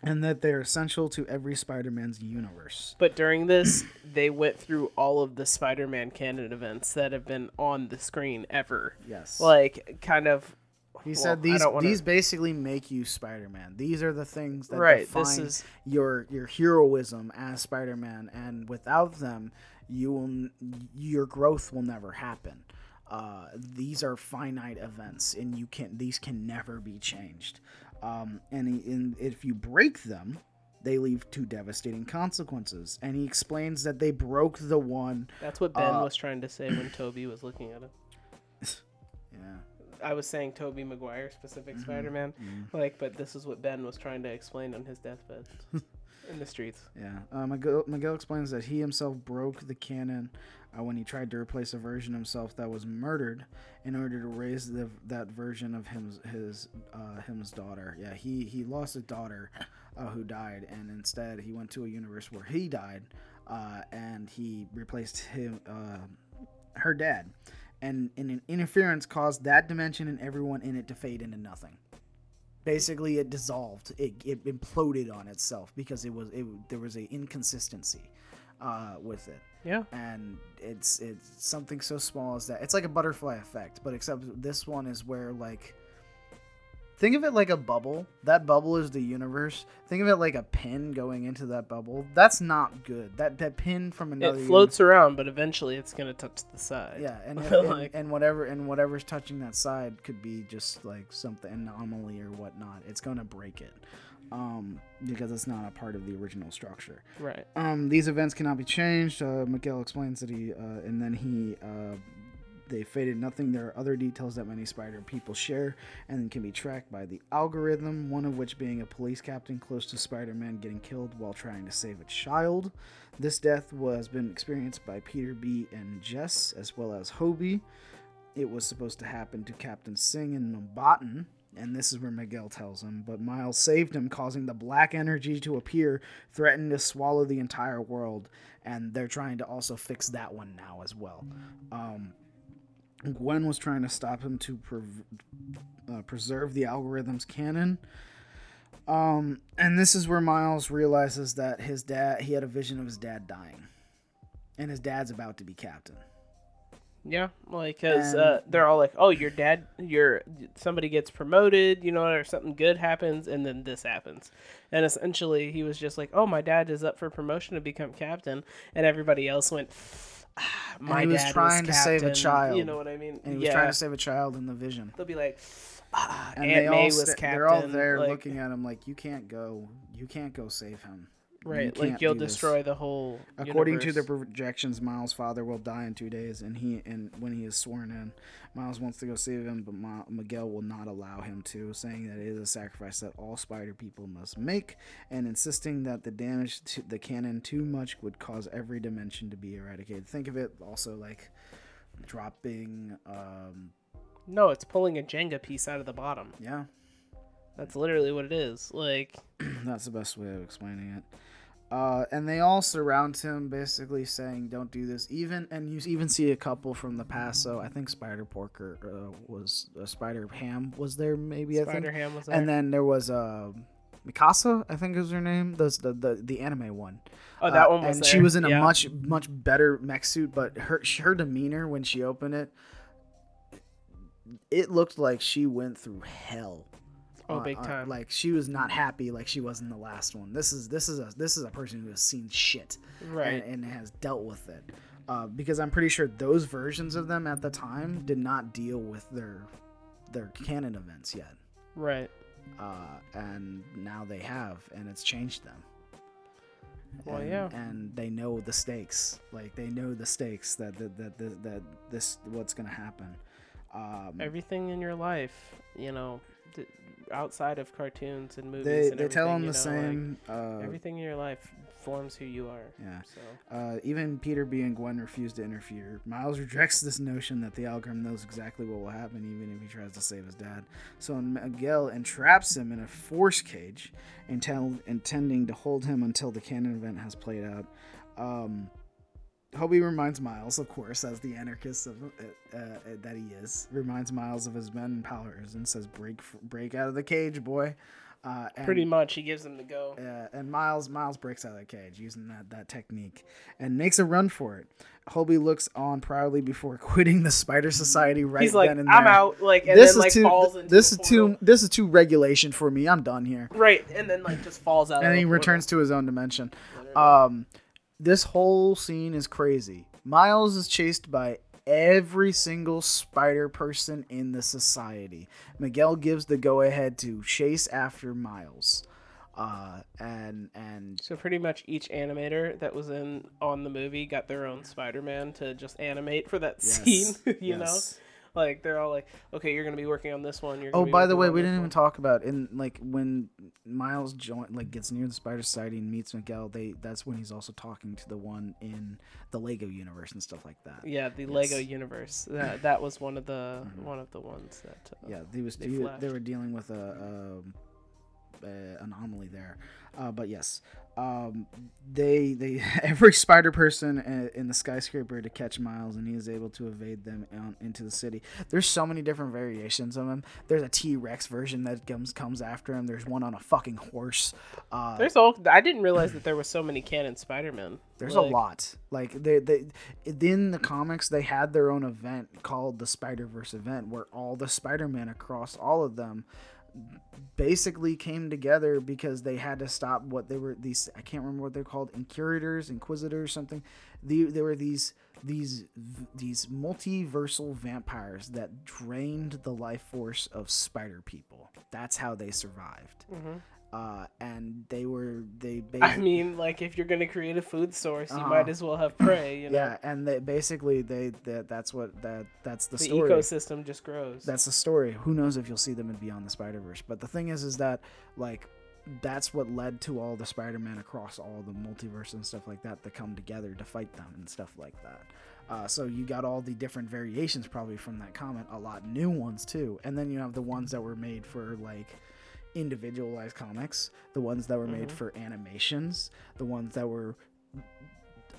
and that they're essential to every Spider-Man's universe. But during this, they went through all of the Spider-Man canon events that have been on the screen ever. Yes. Like, kind of. He well, said these wanna- these basically make you Spider-Man. These are the things that Right, define is- your your heroism as Spider-Man, and without them, you will your growth will never happen. Uh, these are finite events, and you can these can never be changed. Um, and, he, and if you break them, they leave two devastating consequences. And he explains that they broke the one. That's what Ben Uh, was trying to say when Tobey was looking at him. Yeah. I was saying Tobey Maguire, specific Mm-hmm. Spider-Man, like, but this is what Ben was trying to explain on his deathbed in the streets. Yeah, uh, Miguel, Miguel explains that he himself broke the canon when he tried to replace a version himself that was murdered in order to raise the, that version of him his uh, him's daughter. Yeah, he he lost a daughter uh, who died, and instead he went to a universe where he died, uh, and he replaced him uh, her dad, and, and an interference caused that dimension and everyone in it to fade into nothing. Basically it dissolved. It, it imploded on itself because it was it there was a inconsistency uh, with it. Yeah. and it's it's something so small as that. It's like a butterfly effect but except this one is where like think of it like a bubble. That bubble is the universe. Think of it like a pin going into that bubble. That's not good. That that pin from another It floats around, but eventually it's gonna touch the side. yeah, and, if- Like- and and whatever and whatever's touching that side could be just like something anomaly or whatnot. It's gonna break it, um, because it's not a part of the original structure. Right. Um, these events cannot be changed. Uh, Miguel explains that he, uh, and then he, uh, they faded nothing. There are other details that many spider people share and can be tracked by the algorithm, one of which being a police captain close to Spider Man getting killed while trying to save a child. This death was been experienced by Peter B. and Jess, as well as Hobie. It was supposed to happen to Captain Singh and Mumbattan, and this is where Miguel tells him, but Miles saved him, causing the black energy to appear, threatening to swallow the entire world, and they're trying to also fix that one now as well. Um, Gwen was trying to stop him to prev- uh, preserve the algorithm's canon. Um, and this is where Miles realizes that his dad, he had a vision of his dad dying, and his dad's about to be captain. Yeah, like because And- uh, they're all like, "Oh, your dad, your somebody gets promoted, you know, or something good happens, and then this happens." And essentially, he was just like, "Oh, my dad is up for promotion to become captain," and everybody else went, ah, "My he was trying was to save a child. You know what I mean? And he was yeah, trying to save a child in the vision. they'll be like, ah, And "Aunt they May all was sta- captain." they're all there like, looking at him like, "You can't go. You can't go save him." You right, can't like you'll do this." destroy the whole. According to the projections, Miles' father will die in two days, and he and when he is sworn in, Miles wants to go save him, but Ma- Miguel will not allow him to, saying that it is a sacrifice that all Spider people must make, and insisting that the damage to the canon too much would cause every dimension to be eradicated. Think of it also like dropping, um, no, it's pulling a Jenga piece out of the bottom. yeah, That's literally what it is. Like, That's the best way of explaining it. Uh, and they all surround him, basically saying, "Don't do this." Even and you even see a couple from the past. So I think Spider Porker uh, was uh, Spider Ham was there, maybe I Spider think. Ham was there. And then there was uh, Mikasa, I think is her name. The the the, the anime one. oh, that Uh, one was and there. she was in a yeah. much much better mech suit, but her her demeanor when she opened it, it looked like she went through hell. Oh, big uh, time. like she was not happy like she was in the last one. This is this is a this is a person who has seen shit right. and, and has dealt with it. uh, because I'm pretty sure those versions of them at the time did not deal with their their canon events yet, Right. uh, and now they have, and it's changed them. Well, and, yeah. and they know the stakes. Like they know the stakes that that that, that, that this what's gonna happen. Um, Everything in your life, you know, outside of cartoons and movies, they and they tell them the know, like, same. uh, everything in your life forms who you are. Yeah. So Uh, even Peter B and Gwen refuse to interfere. Miles rejects this notion that the algorithm knows exactly what will happen, even if he tries to save his dad. So Miguel entraps him in a force cage, intel- intending to hold him until the canon event has played out. Um, Hobie reminds Miles, of course, as the anarchist of, uh, uh, that he is, reminds Miles of his men powers and says, "Break, break out of the cage, boy." Uh, and- pretty much, he gives them the go. uh, and Miles Miles breaks out of the cage using that, that technique and makes a run for it. Hobie looks on proudly before quitting the Spider Society right He's like, then and I'm there. out, like, and this then like is too falls into this is too this is too regulation for me. I'm done here. right, and then like just falls out. And he returns to his own dimension. portal. Um, this whole scene is crazy. Miles is chased by every single spider person in the society. Miguel gives the go ahead to chase after Miles. Uh, and and So pretty much each animator that was in on the movie got their own Spider-Man to just animate for that Yes, scene. You yes. know, like they're all like, okay, you're gonna be working on this one. You're Oh, by the way, we didn't even talk about in like when Miles join like gets near the Spider Society and meets Miguel. They that's when he's also talking to the one in the Lego universe and stuff like that. Yeah, the Yes. Lego universe. That that was one of the one of the ones that. Uh, Yeah, they was They they, they were dealing with a, a, a anomaly there, uh, but yes, um, they they every spider person in, the skyscraper to catch Miles, and he is able to evade them on, into the city. There's so many different variations of him. There's a T Rex version that comes comes after him. There's one on a fucking horse. Uh, There's all. I didn't realize that there was so many canon Spider-Man. There's Like, a lot. Like they they in the comics they had their own event called the Spider Verse event where all the Spider Man across all of them basically came together because they had to stop what they were these I can't remember what they're called incurators inquisitors something. The, there were these these these multiversal vampires that drained the life force of spider people. That's how they survived. Mhm. Uh, and they were they I mean, like if you're gonna create a food source, you Uh-huh. might as well have prey. You know, yeah and they basically they that that's what that that's the, the story ecosystem just grows. that's the story who knows if you'll see them in beyond the spider verse but the thing is is that like that's what led to all the spider-man across all the multiverse and stuff like that to come together to fight them and stuff like that uh, so you got all the different variations probably from that comment a lot new ones too and then you have the ones that were made for like individualized comics the ones that were made Mhm. for animations the ones that were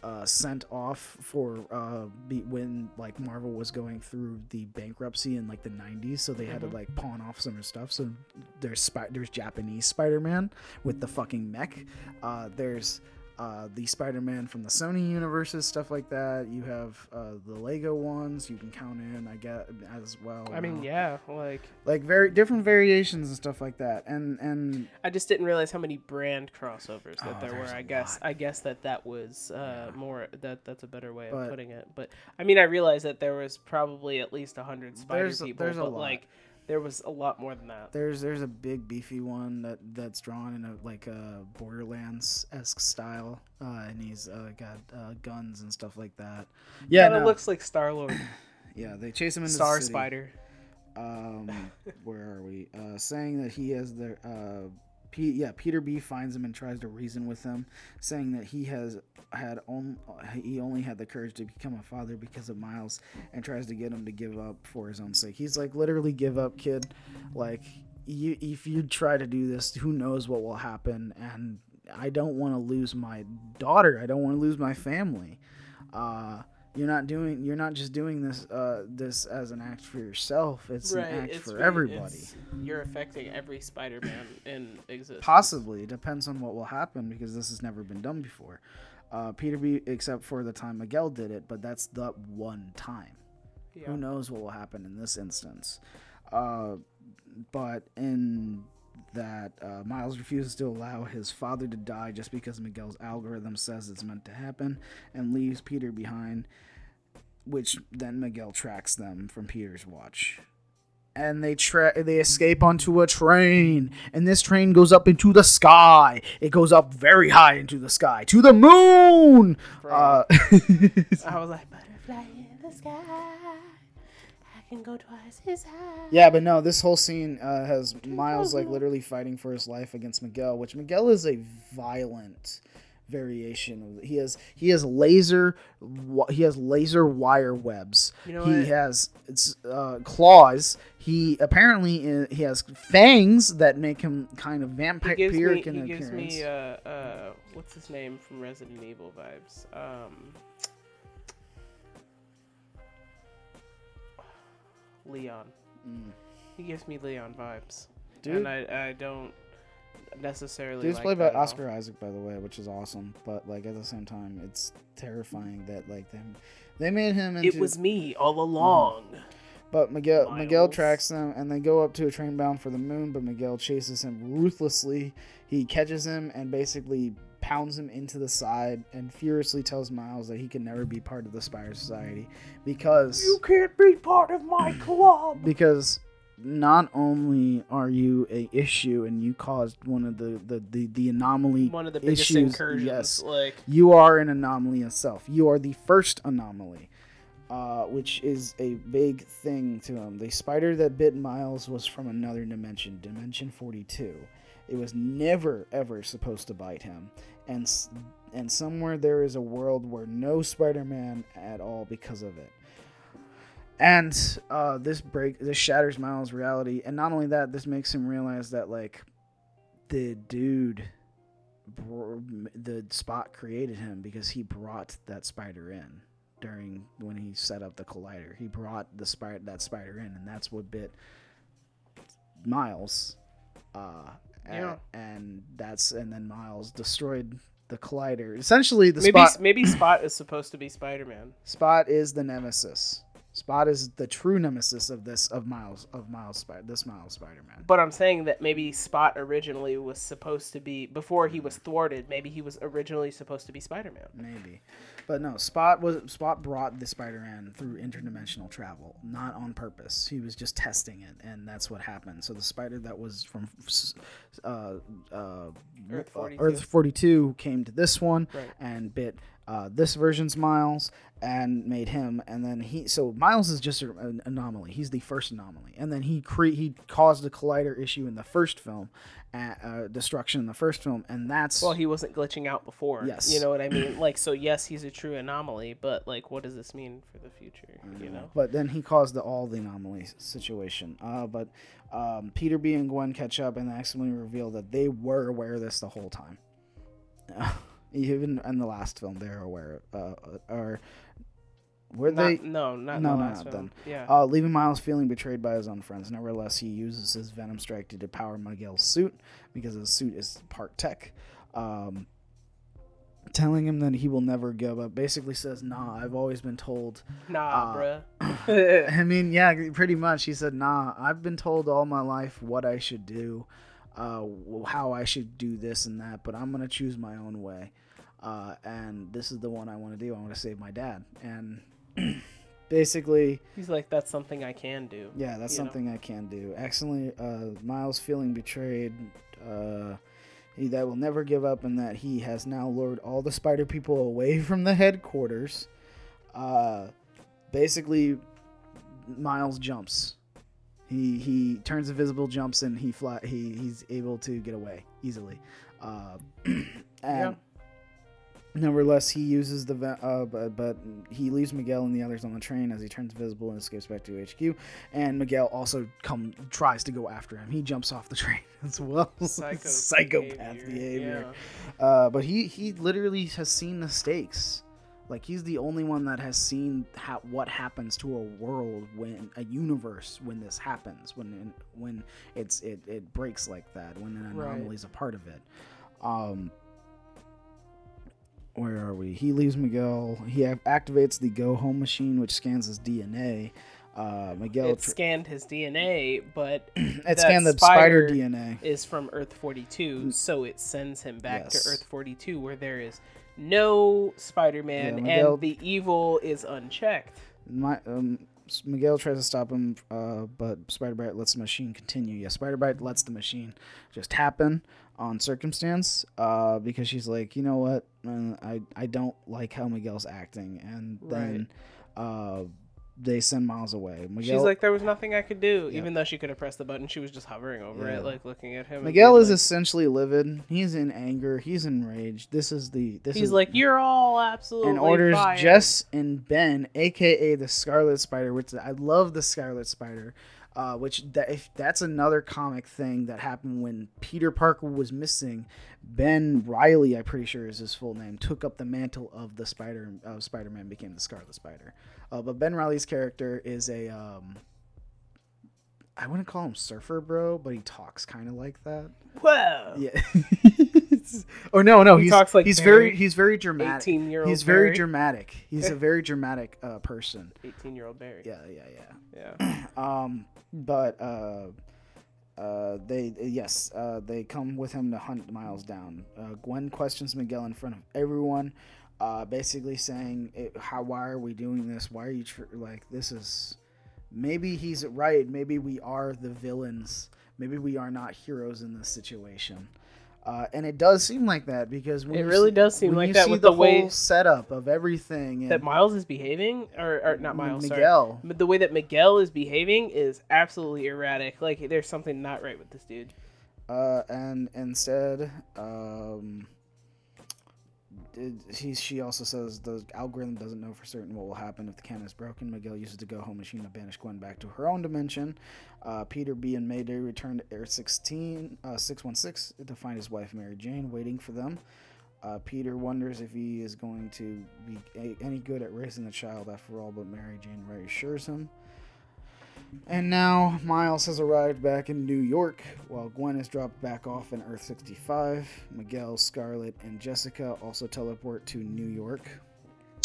uh, sent off for uh, be, when like Marvel was going through the bankruptcy in like the 90s, so they had Mhm. to like pawn off some of their stuff. So there's there's Japanese Spider-Man with the fucking mech. Uh, there's uh, the Spider-Man from the Sony universes, stuff like that. You have uh, the Lego ones you can count in, I get as well. I mean, now. yeah, like like very different variations and stuff like that. And and I just didn't realize how many brand crossovers that Oh, there were. there's a I guess lot. I guess that that was uh, Yeah. more that that's a better way But- of putting it. But I mean, I realized that there was probably at least a hundred spider There's a- people, there's a but lot. There was a lot more than that. There's there's a big beefy one that that's drawn in a like a Borderlands esque style, uh, and he's uh, got uh, guns and stuff like that. Yeah, no, looks like Star Lord, yeah. They chase him into Star the city. Spider. Um, where are we? Uh, saying that he has the uh, Yeah, Peter B finds him and tries to reason with him, saying that he has had on, he only had the courage to become a father because of Miles, and tries to get him to give up for his own sake. He's like, literally, give up, kid. Like, you if you try to do this, who knows what will happen? And I don't want to lose my daughter. I don't want to lose my family. Uh, you're not doing. You're not just doing this. Uh, this as an act for yourself. It's an act for really- everybody. You're affecting every Spider-Man in existence. Possibly. It depends on what will happen because this has never been done before. Uh, Peter B, except for the time Miguel did it, but that's the one time. Yeah. Who knows what will happen in this instance? Uh, but in that uh, Miles refuses to allow his father to die just because Miguel's algorithm says it's meant to happen, and leaves Peter behind, which then Miguel tracks them from Peter's watch. And they tra- they escape onto a train, and this train goes up into the sky. It goes up very high into the sky to the moon. Uh, I was like, butterfly in the sky. I can go twice as high. Yeah, but no, this whole scene uh, has Miles like literally fighting for his life against Miguel, which Miguel is a violent variation. He has he has laser he has laser wire webs. You know he what? has it's uh, claws. He apparently uh, he has fangs that make him kind of He gives me, in he gives appearance. me uh, uh, what's his name from Resident Evil vibes? Um, Leon. Mm. He gives me Leon vibes. Dude. And I, I don't necessarily Dude's like played by at all. Oscar Isaac, by the way, which is awesome. But like at the same time, it's terrifying that like them they made him into It was me all along. But Miguel Miguel tracks them and they go up to a train bound for the moon, but Miguel chases him ruthlessly. He catches him and basically pounds him into the side and furiously tells Miles that he can never be part of the Spire Society because you can't be part of my club. because not only are you a issue and you caused one of the the, the, the anomaly One of the biggest issues, incursions. yes Like, you are an anomaly itself. You are the first anomaly, uh, which is a big thing to him. The spider that bit Miles was from another dimension, Dimension 42. It was never ever supposed to bite him, and and somewhere there is a world where no Spider-Man at all because of it. And uh, this break, this shatters Miles' reality, and not only that, this makes him realize that like the dude the spot created him because he brought that spider in during when he set up the collider. He brought the spider that spider in, and that's what bit Miles. Uh, Yeah. and that's and then Miles destroyed the collider. Essentially, the maybe spot maybe Spot is supposed to be Spider Man. spot is the nemesis. Spot is the true nemesis of this of Miles of Miles Spider this Miles Spider Man. But I'm saying that maybe Spot originally was supposed to be before he was thwarted. Maybe he was originally supposed to be Spider Man. Maybe, but no. Spot was Spot brought the Spider-Man through interdimensional travel, not on purpose. He was just testing it, and that's what happened. So the spider that was from uh, uh, Earth uh, 42. Earth 42 came to this one Right. and bit uh, this version's Miles and made him, and then he. So Miles is just an anomaly. He's the first anomaly, and then he cre- he caused a collider issue in the first film, uh, uh, destruction in the first film, and that's Well, he wasn't glitching out before. Yes. You know what I mean? Like, so yes, he's a true anomaly, but like, what does this mean for the future? You know? But then he caused the all the anomaly situation. Uh, but um, Peter B and Gwen catch up and accidentally reveal that they were aware of this the whole time. Even in the last film, they're aware. Uh, or were Not, they? no, not No, in the no, last not film. Yeah. Uh, leaving Miles feeling betrayed by his own friends. Nevertheless, he uses his Venom Strike to depower Miguel's suit because his suit is part tech. Um, telling him that he will never give up. Basically says, "Nah, I've always been told nah, uh, bruh. I mean, yeah, pretty much. He said, "Nah, I've been told all my life what I should do, uh, how I should do this and that, but I'm gonna choose my own way, uh, and this is the one I want to do. I want to save my dad." And basically, He's like, that's something I can do. yeah, that's You know? something I can do. Accidentally, uh, Miles feeling betrayed. Uh, he, that will never give up, and that he has now lured all the spider people away from the headquarters. Uh, basically, Miles jumps. He he turns invisible, jumps, and he fly. He he's able to get away easily. Uh, and Yeah. Nevertheless, he uses the ve- uh, but, but he leaves Miguel and the others on the train as he turns invisible and escapes back to HQ. And Miguel also come tries to go after him. He jumps off the train as well. Psycho Psychopath behavior. Yeah. Uh, but he he literally has seen the stakes. Like he's the only one that has seen how, what happens to a world when a universe when this happens when when it's it, it breaks like that when an anomaly is a part of it. Um, where are we? He leaves Miguel. He activates the Go Home machine, which scans his DNA. Uh, Miguel it tr- scanned his DNA, but it scanned the spider, spider DNA. is from Earth 42, so it sends him back Yes. to Earth 42 where there is no Spider-Man Yeah, Miguel- and the evil is unchecked. My, um, Miguel tries to stop him, uh, but Spider-Byte lets the machine continue. Yeah, Spider-Byte lets the machine just happen on circumstance uh, because she's like, you know what, uh, I I don't like how Miguel's acting, and then uh, they send Miles away. Miguel, She's like, there was nothing I could do, even though she could have pressed the button. She was just hovering over Yeah. it, like looking at him. Miguel is like, essentially livid. He's in anger. He's enraged. This is the this He's is like, you're all absolutely and orders fired." Jess and Ben, aka the Scarlet Spider, which I love the Scarlet Spider. Uh, which that if that's another comic thing that happened when Peter Parker was missing. Ben Riley, I'm pretty sure is his full name, took up the mantle of the Spider of Spider-Man, became the Scarlet Spider. Uh, but Ben Riley's character is a um, I wouldn't call him surfer bro, but he talks kind of like that. Whoa. Yeah. or no, no, He he's talks like he's Barry, very he's very dramatic. 18-year-old He's very Barry. dramatic. He's a very dramatic uh, person. 18 year old Barry. Yeah, yeah, Yeah. yeah. Um, but uh, uh, they yes, uh, they come with him to hunt Miles down. Uh, Gwen questions Miguel in front of everyone, uh, basically saying, "Eh, "How? Why are we doing this? Why are you tr- like this? Is maybe he's right. Maybe we are the villains. Maybe we are not heroes in this situation." Uh, and it does seem like that because when It you really see- does seem like that with the, the way- whole setup of everything. And That Miles is behaving, or, or not Miles, sorry. Miguel. But the way that Miguel is behaving is absolutely erratic. Like, there's something not right with this dude. Uh, and instead, um, it- he, she also says the algorithm doesn't know for certain what will happen if the canon is broken. Miguel uses the Go Home machine to banish Gwen back to her own dimension. Uh, Peter B and Mayday return to Air 16, uh, 616 to find his wife Mary Jane waiting for them. Uh, Peter wonders if he is going to be a- any good at raising the child after all, but Mary Jane reassures him. And now Miles has arrived back in New York, while Gwen is dropped back off in Earth 65. Miguel, Scarlet, and Jessica also teleport to New York.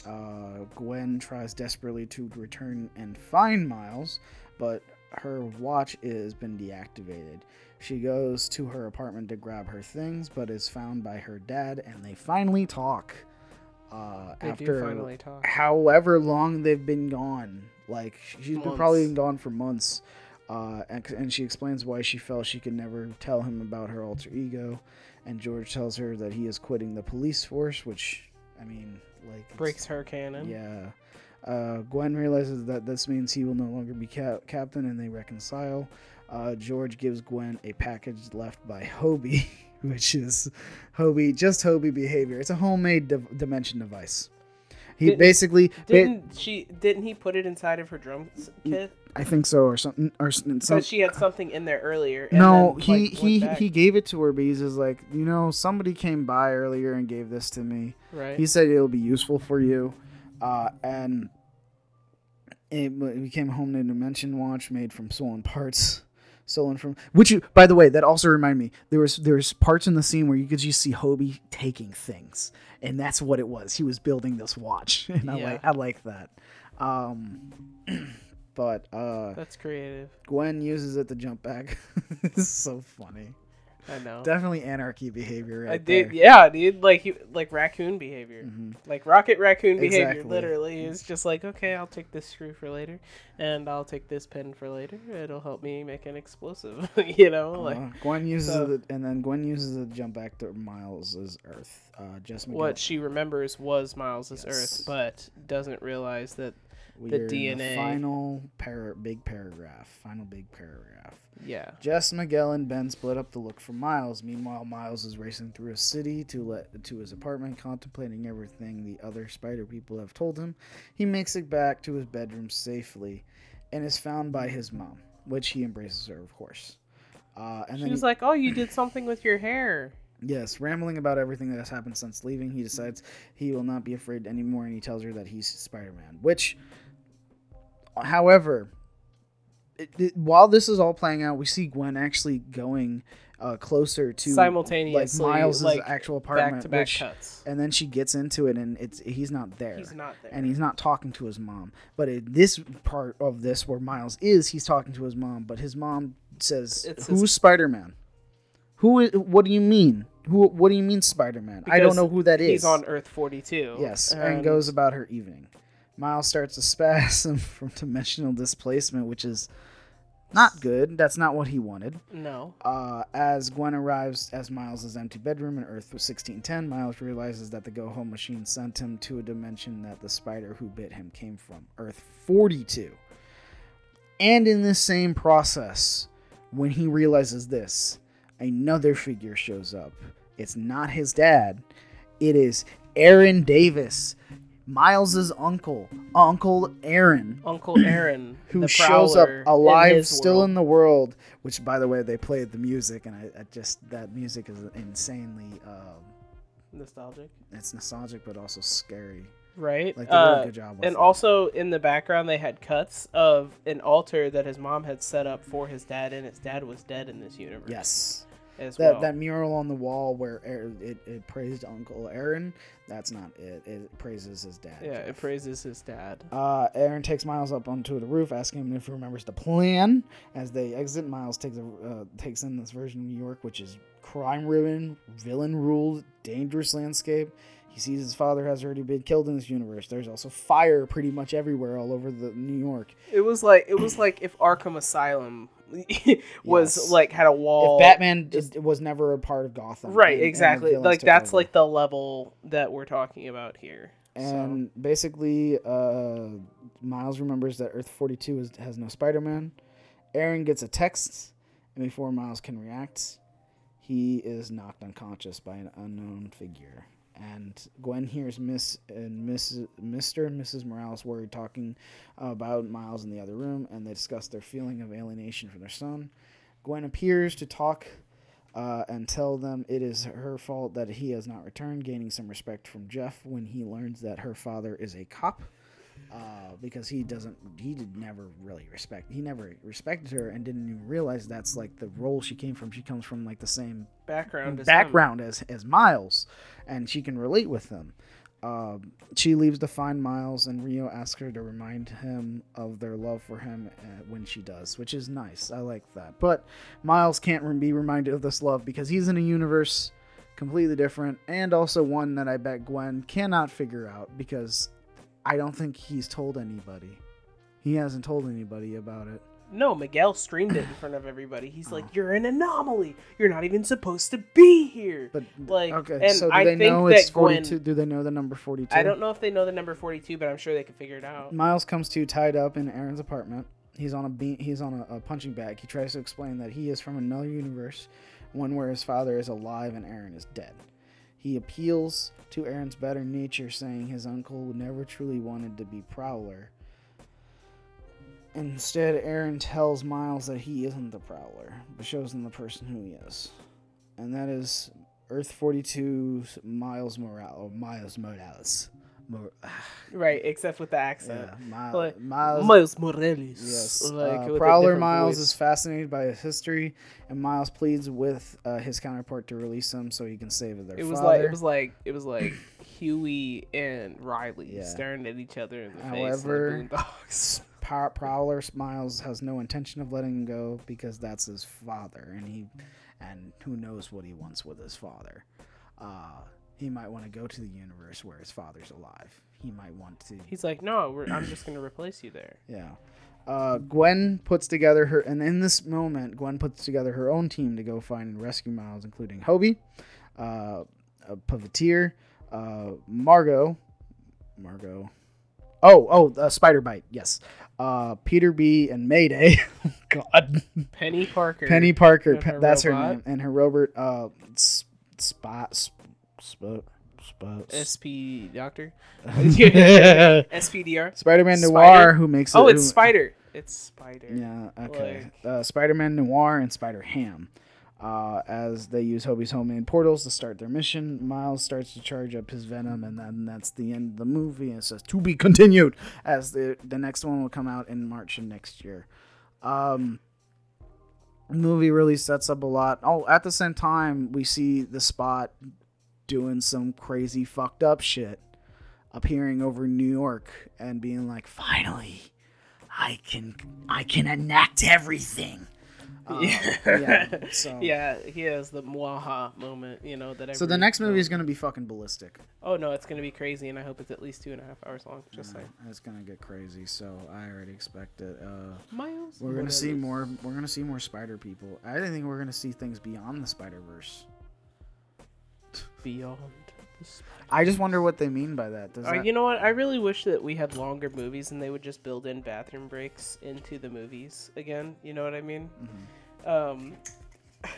Uh, Gwen tries desperately to return and find Miles, but her watch has been deactivated. She goes to her apartment to grab her things, but is found by her dad, and they finally talk. Uh, They after finally talk. however long they've been gone. Like she's been probably been gone for months. Uh, and, and she explains why she felt she could never tell him about her alter ego. And George tells her that he is quitting the police force, which, I mean, like. Breaks her canon. Yeah. Uh, Gwen realizes that this means he will no longer be cap- captain and they reconcile. Uh, George gives Gwen a package left by Hobie, which is Hobie, just Hobie behavior. It's a homemade di- dimension device. He Didn't- basically, Didn't she? Didn't he put it inside of her drum kit? I think so, or something, or s- some, Because she had something in there earlier. And no, then, he like, he back, he gave it to her, but he's just like, you know, somebody came by earlier and gave this to me. right. He said it'll be useful for you, uh, and it became a home dimension watch made from stolen parts. Stolen from which you, by the way, that also reminded me there was there was parts in the scene where you could just see Hobie taking things, and that's what it was. He was building this watch, and I like I like that. Um, but uh, That's creative. Gwen uses it to jump back. it's so funny. I know. Definitely anarchy behavior. Right I did. there. Yeah, dude. Like he, like raccoon behavior. Mhm. Like rocket raccoon behavior. Exactly. Literally, is just like, okay, I'll take this screw for later, and I'll take this pen for later. It'll help me make an explosive. you know, like Uh, Gwen uses so- it, and then Gwen uses to jump back to Miles's Earth. Uh, just what she remembers was Miles's Yes. Earth, but doesn't realize that. We the DNA. final par- big paragraph. Final big paragraph. Yeah. Jess, Miguel, and Ben split up to look for Miles. Meanwhile, Miles is racing through a city to let to his apartment, contemplating everything the other Spider people have told him. He makes it back to his bedroom safely, and is found by his mom, which he embraces her, of course. Uh, and She then was he- like, "Oh, you did something with your hair." Yes, rambling about everything that has happened since leaving, he decides he will not be afraid anymore, and he tells her that he's Spider-Man. Which, however, it, it- while this is all playing out, we see Gwen actually going uh, closer to Simultaneously, like Miles' like, actual apartment, back to back which- cuts. and then she gets into it, and it's he's not there. He's not there. and he's not talking to his mom. But in this part of this where Miles is, he's talking to his mom. But his mom says, It's "Who's his- Spider Man? Who? What do you mean? Who? What do you mean Spider Man? I don't know who that is." He's on Earth 42. Yes, and goes about her evening. Miles starts a spasm from dimensional displacement, which is not good. That's not what he wanted. No. Uh, as Gwen arrives as Miles' empty bedroom in Earth 1610, Miles realizes that the Go Home machine sent him to a dimension that the spider who bit him came from, Earth 42. And in this same process, when he realizes this, another figure shows up. It's not his dad, it is Aaron Davis, Miles's uncle, Uncle Aaron Uncle Aaron, who shows up Prowler, in alive still world. in the world which by the way they played the music and i, I just that music is insanely um, nostalgic, it's nostalgic but also scary right? like they did Uh, a good job with and it. also in the background, they had cuts of an altar that his mom had set up for his dad, and his dad was dead in this universe. yes as that, well. that mural on the wall where Aaron- it, it praised uncle aaron that's not it it praises his dad yeah, it praises his dad. Uh, Aaron takes Miles up onto the roof, asking him if he remembers the plan. As they exit, Miles takes a, uh, takes in this version of New York, which is crime-ridden, villain-ruled, dangerous landscape. He sees his father has already been killed in this universe. There's also fire pretty much everywhere all over the New York. It was like it was like if Arkham Asylum was Yes. like had a wall. if Batman just- was never a part of Gotham, right, and- and exactly. villains Like that's over. like the level that we're talking about here. And basically, uh, Miles remembers that Earth 42 is, has no Spider Man. Aaron gets a text, and before Miles can react, he is knocked unconscious by an unknown figure. And Gwen hears Miss and Miss, Mr. and Mrs. Morales worried talking about Miles in the other room, and they discuss their feeling of alienation from their son. Gwen appears to talk uh, and tell them it is her fault that he has not returned, gaining some respect from Jeff when he learns that her father is a cop. Uh, because he doesn't, he did never really respect. He never respected her and didn't even realize that's like the role she came from. She comes from like the same Background. him. background as as Miles, and she can relate with them Um, she leaves to find Miles, and Rio asks her to remind him of their love for him uh, when she does, which is nice. I like that. But Miles can't be reminded of this love because he's in a universe completely different, and also one that I bet Gwen cannot figure out because I don't think he's told anybody. He hasn't told anybody about it. No, Miguel streamed it in front of everybody. He's Oh. like, "You're an anomaly. You're not even supposed to be here." But Like, okay, and so do I they think know it's forty-two? Gwen- Do they know the number forty-two? I don't know if they know the number 42, but I'm sure they can figure it out. Miles comes to tied up in Aaron's apartment. He's on a beam, he's on a, a punching bag. He tries to explain that he is from another universe, one where his father is alive and Aaron is dead. He appeals to Aaron's better nature, saying his uncle never truly wanted to be Prowler. Instead, Aaron tells Miles that he isn't the Prowler, but shows him the person who he is. And that is Earth 42's Miles Morales. Miles Morales. Mor- Right, except with the accent. yeah, Miles, Like, Miles, Miles Morales. Yes. Like, uh, Prowler Miles voice. is fascinated by his history, and Miles pleads with uh, his counterpart to release him so he can save their It was father. like it was like it was like Huey and Riley Yeah. staring at each other in the However- face. Prowler Miles has no intention of letting him go because that's his father, and he, and who knows what he wants with his father. Uh, he might want to go to the universe where his father's alive. He might want to. He's like, no, we're, I'm just gonna replace you there. Yeah. Uh, Gwen puts together her, and in this moment, Gwen puts together her own team to go find and rescue Miles, including Hobie, uh, a Puppeteer, uh, Margo, Margo. Oh, oh, uh, Spider-Byte, yes. Uh, Peter B and Mayday. God, Peni Parker. Peni Parker. Pe- her that's her name, and her Robert. Uh, Spot. Sp- Sp- Sp- SP Doctor. Spider SPDR. Spider Man Noir, who makes Oh, it, it's who- Spider. It's Spider. Yeah, okay. Like- Uh, Spider Man Noir and Spider Ham. Uh, as they use Hobie's homemade portals to start their mission, Miles starts to charge up his venom, and then that's the end of the movie. And it says to be continued, as the the next one will come out in March of next year. Um, movie really sets up a lot. Oh, at the same time, we see the spot doing some crazy fucked up shit, appearing over New York and being like, "Finally, I can, I can enact everything." Um, yeah. So. yeah, he has the mwaha moment, you know that. So the next movie is gonna be fucking ballistic. Oh no, it's gonna be crazy, and I hope it's at least two and a half hours long. Just saying. Uh, It's gonna get crazy, so I already expect it. Uh, Miles. we're gonna see more. We're gonna see more spider people. I think we're gonna see things beyond the Spider Verse. Beyond. The spider. I just wonder what they mean by that. Does Uh, that you know what? I really wish that we had longer movies and they would just build in bathroom breaks into the movies again. You know what I mean? Mm-hmm. Um,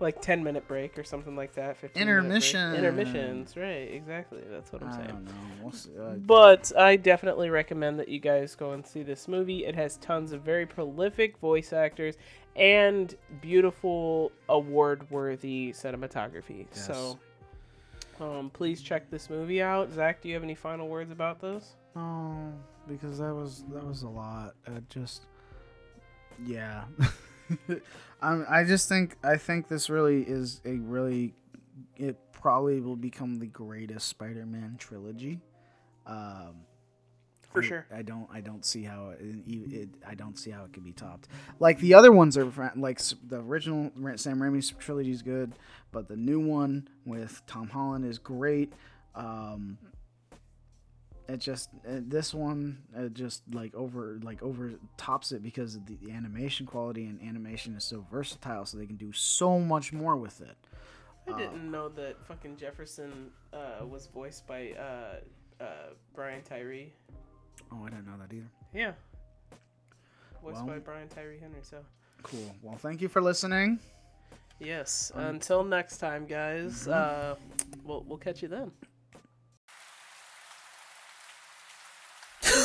like ten minute break or something like that. 15 minute break. Intermission. Intermissions, right? Exactly. That's what I'm I saying. don't know. We'll see. Uh, But I definitely recommend that you guys go and see this movie. It has tons of very prolific voice actors and beautiful award worthy cinematography. Yes. So um, please check this movie out. Zach, do you have any final words about this? no, because that was that was a lot. Uh, just yeah. I'm, I just think I think this really is a really it probably will become the greatest Spider-Man trilogy. Um, For I- sure. I don't. I don't see how it, it, it. I don't see how it can be topped. Like the other ones are like the original Sam Raimi's trilogy is good, but the new one with Tom Holland is great. Um, it just uh, this one uh, just like over like over tops it because of the, the animation quality and animation is so versatile, so they can do so much more with it. I didn't know that fucking Jefferson uh, was voiced by uh, uh, Brian Tyree. Oh, I didn't know that either. Yeah. Voiced Well- by Brian Tyree Henry, so. Cool. Well, thank you for listening. Yes. Until next time, guys. Uh, we'll, we'll catch you then.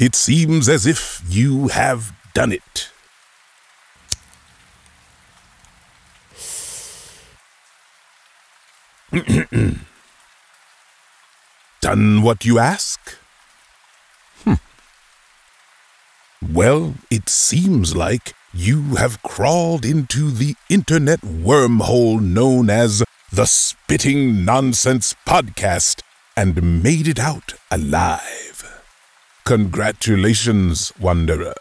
It seems as if you have done it. Done what you ask? Hmm. Well, it seems like you have crawled into the internet wormhole known as the Spitting Nonsense Podcast and made it out alive. Congratulations, Wanderer.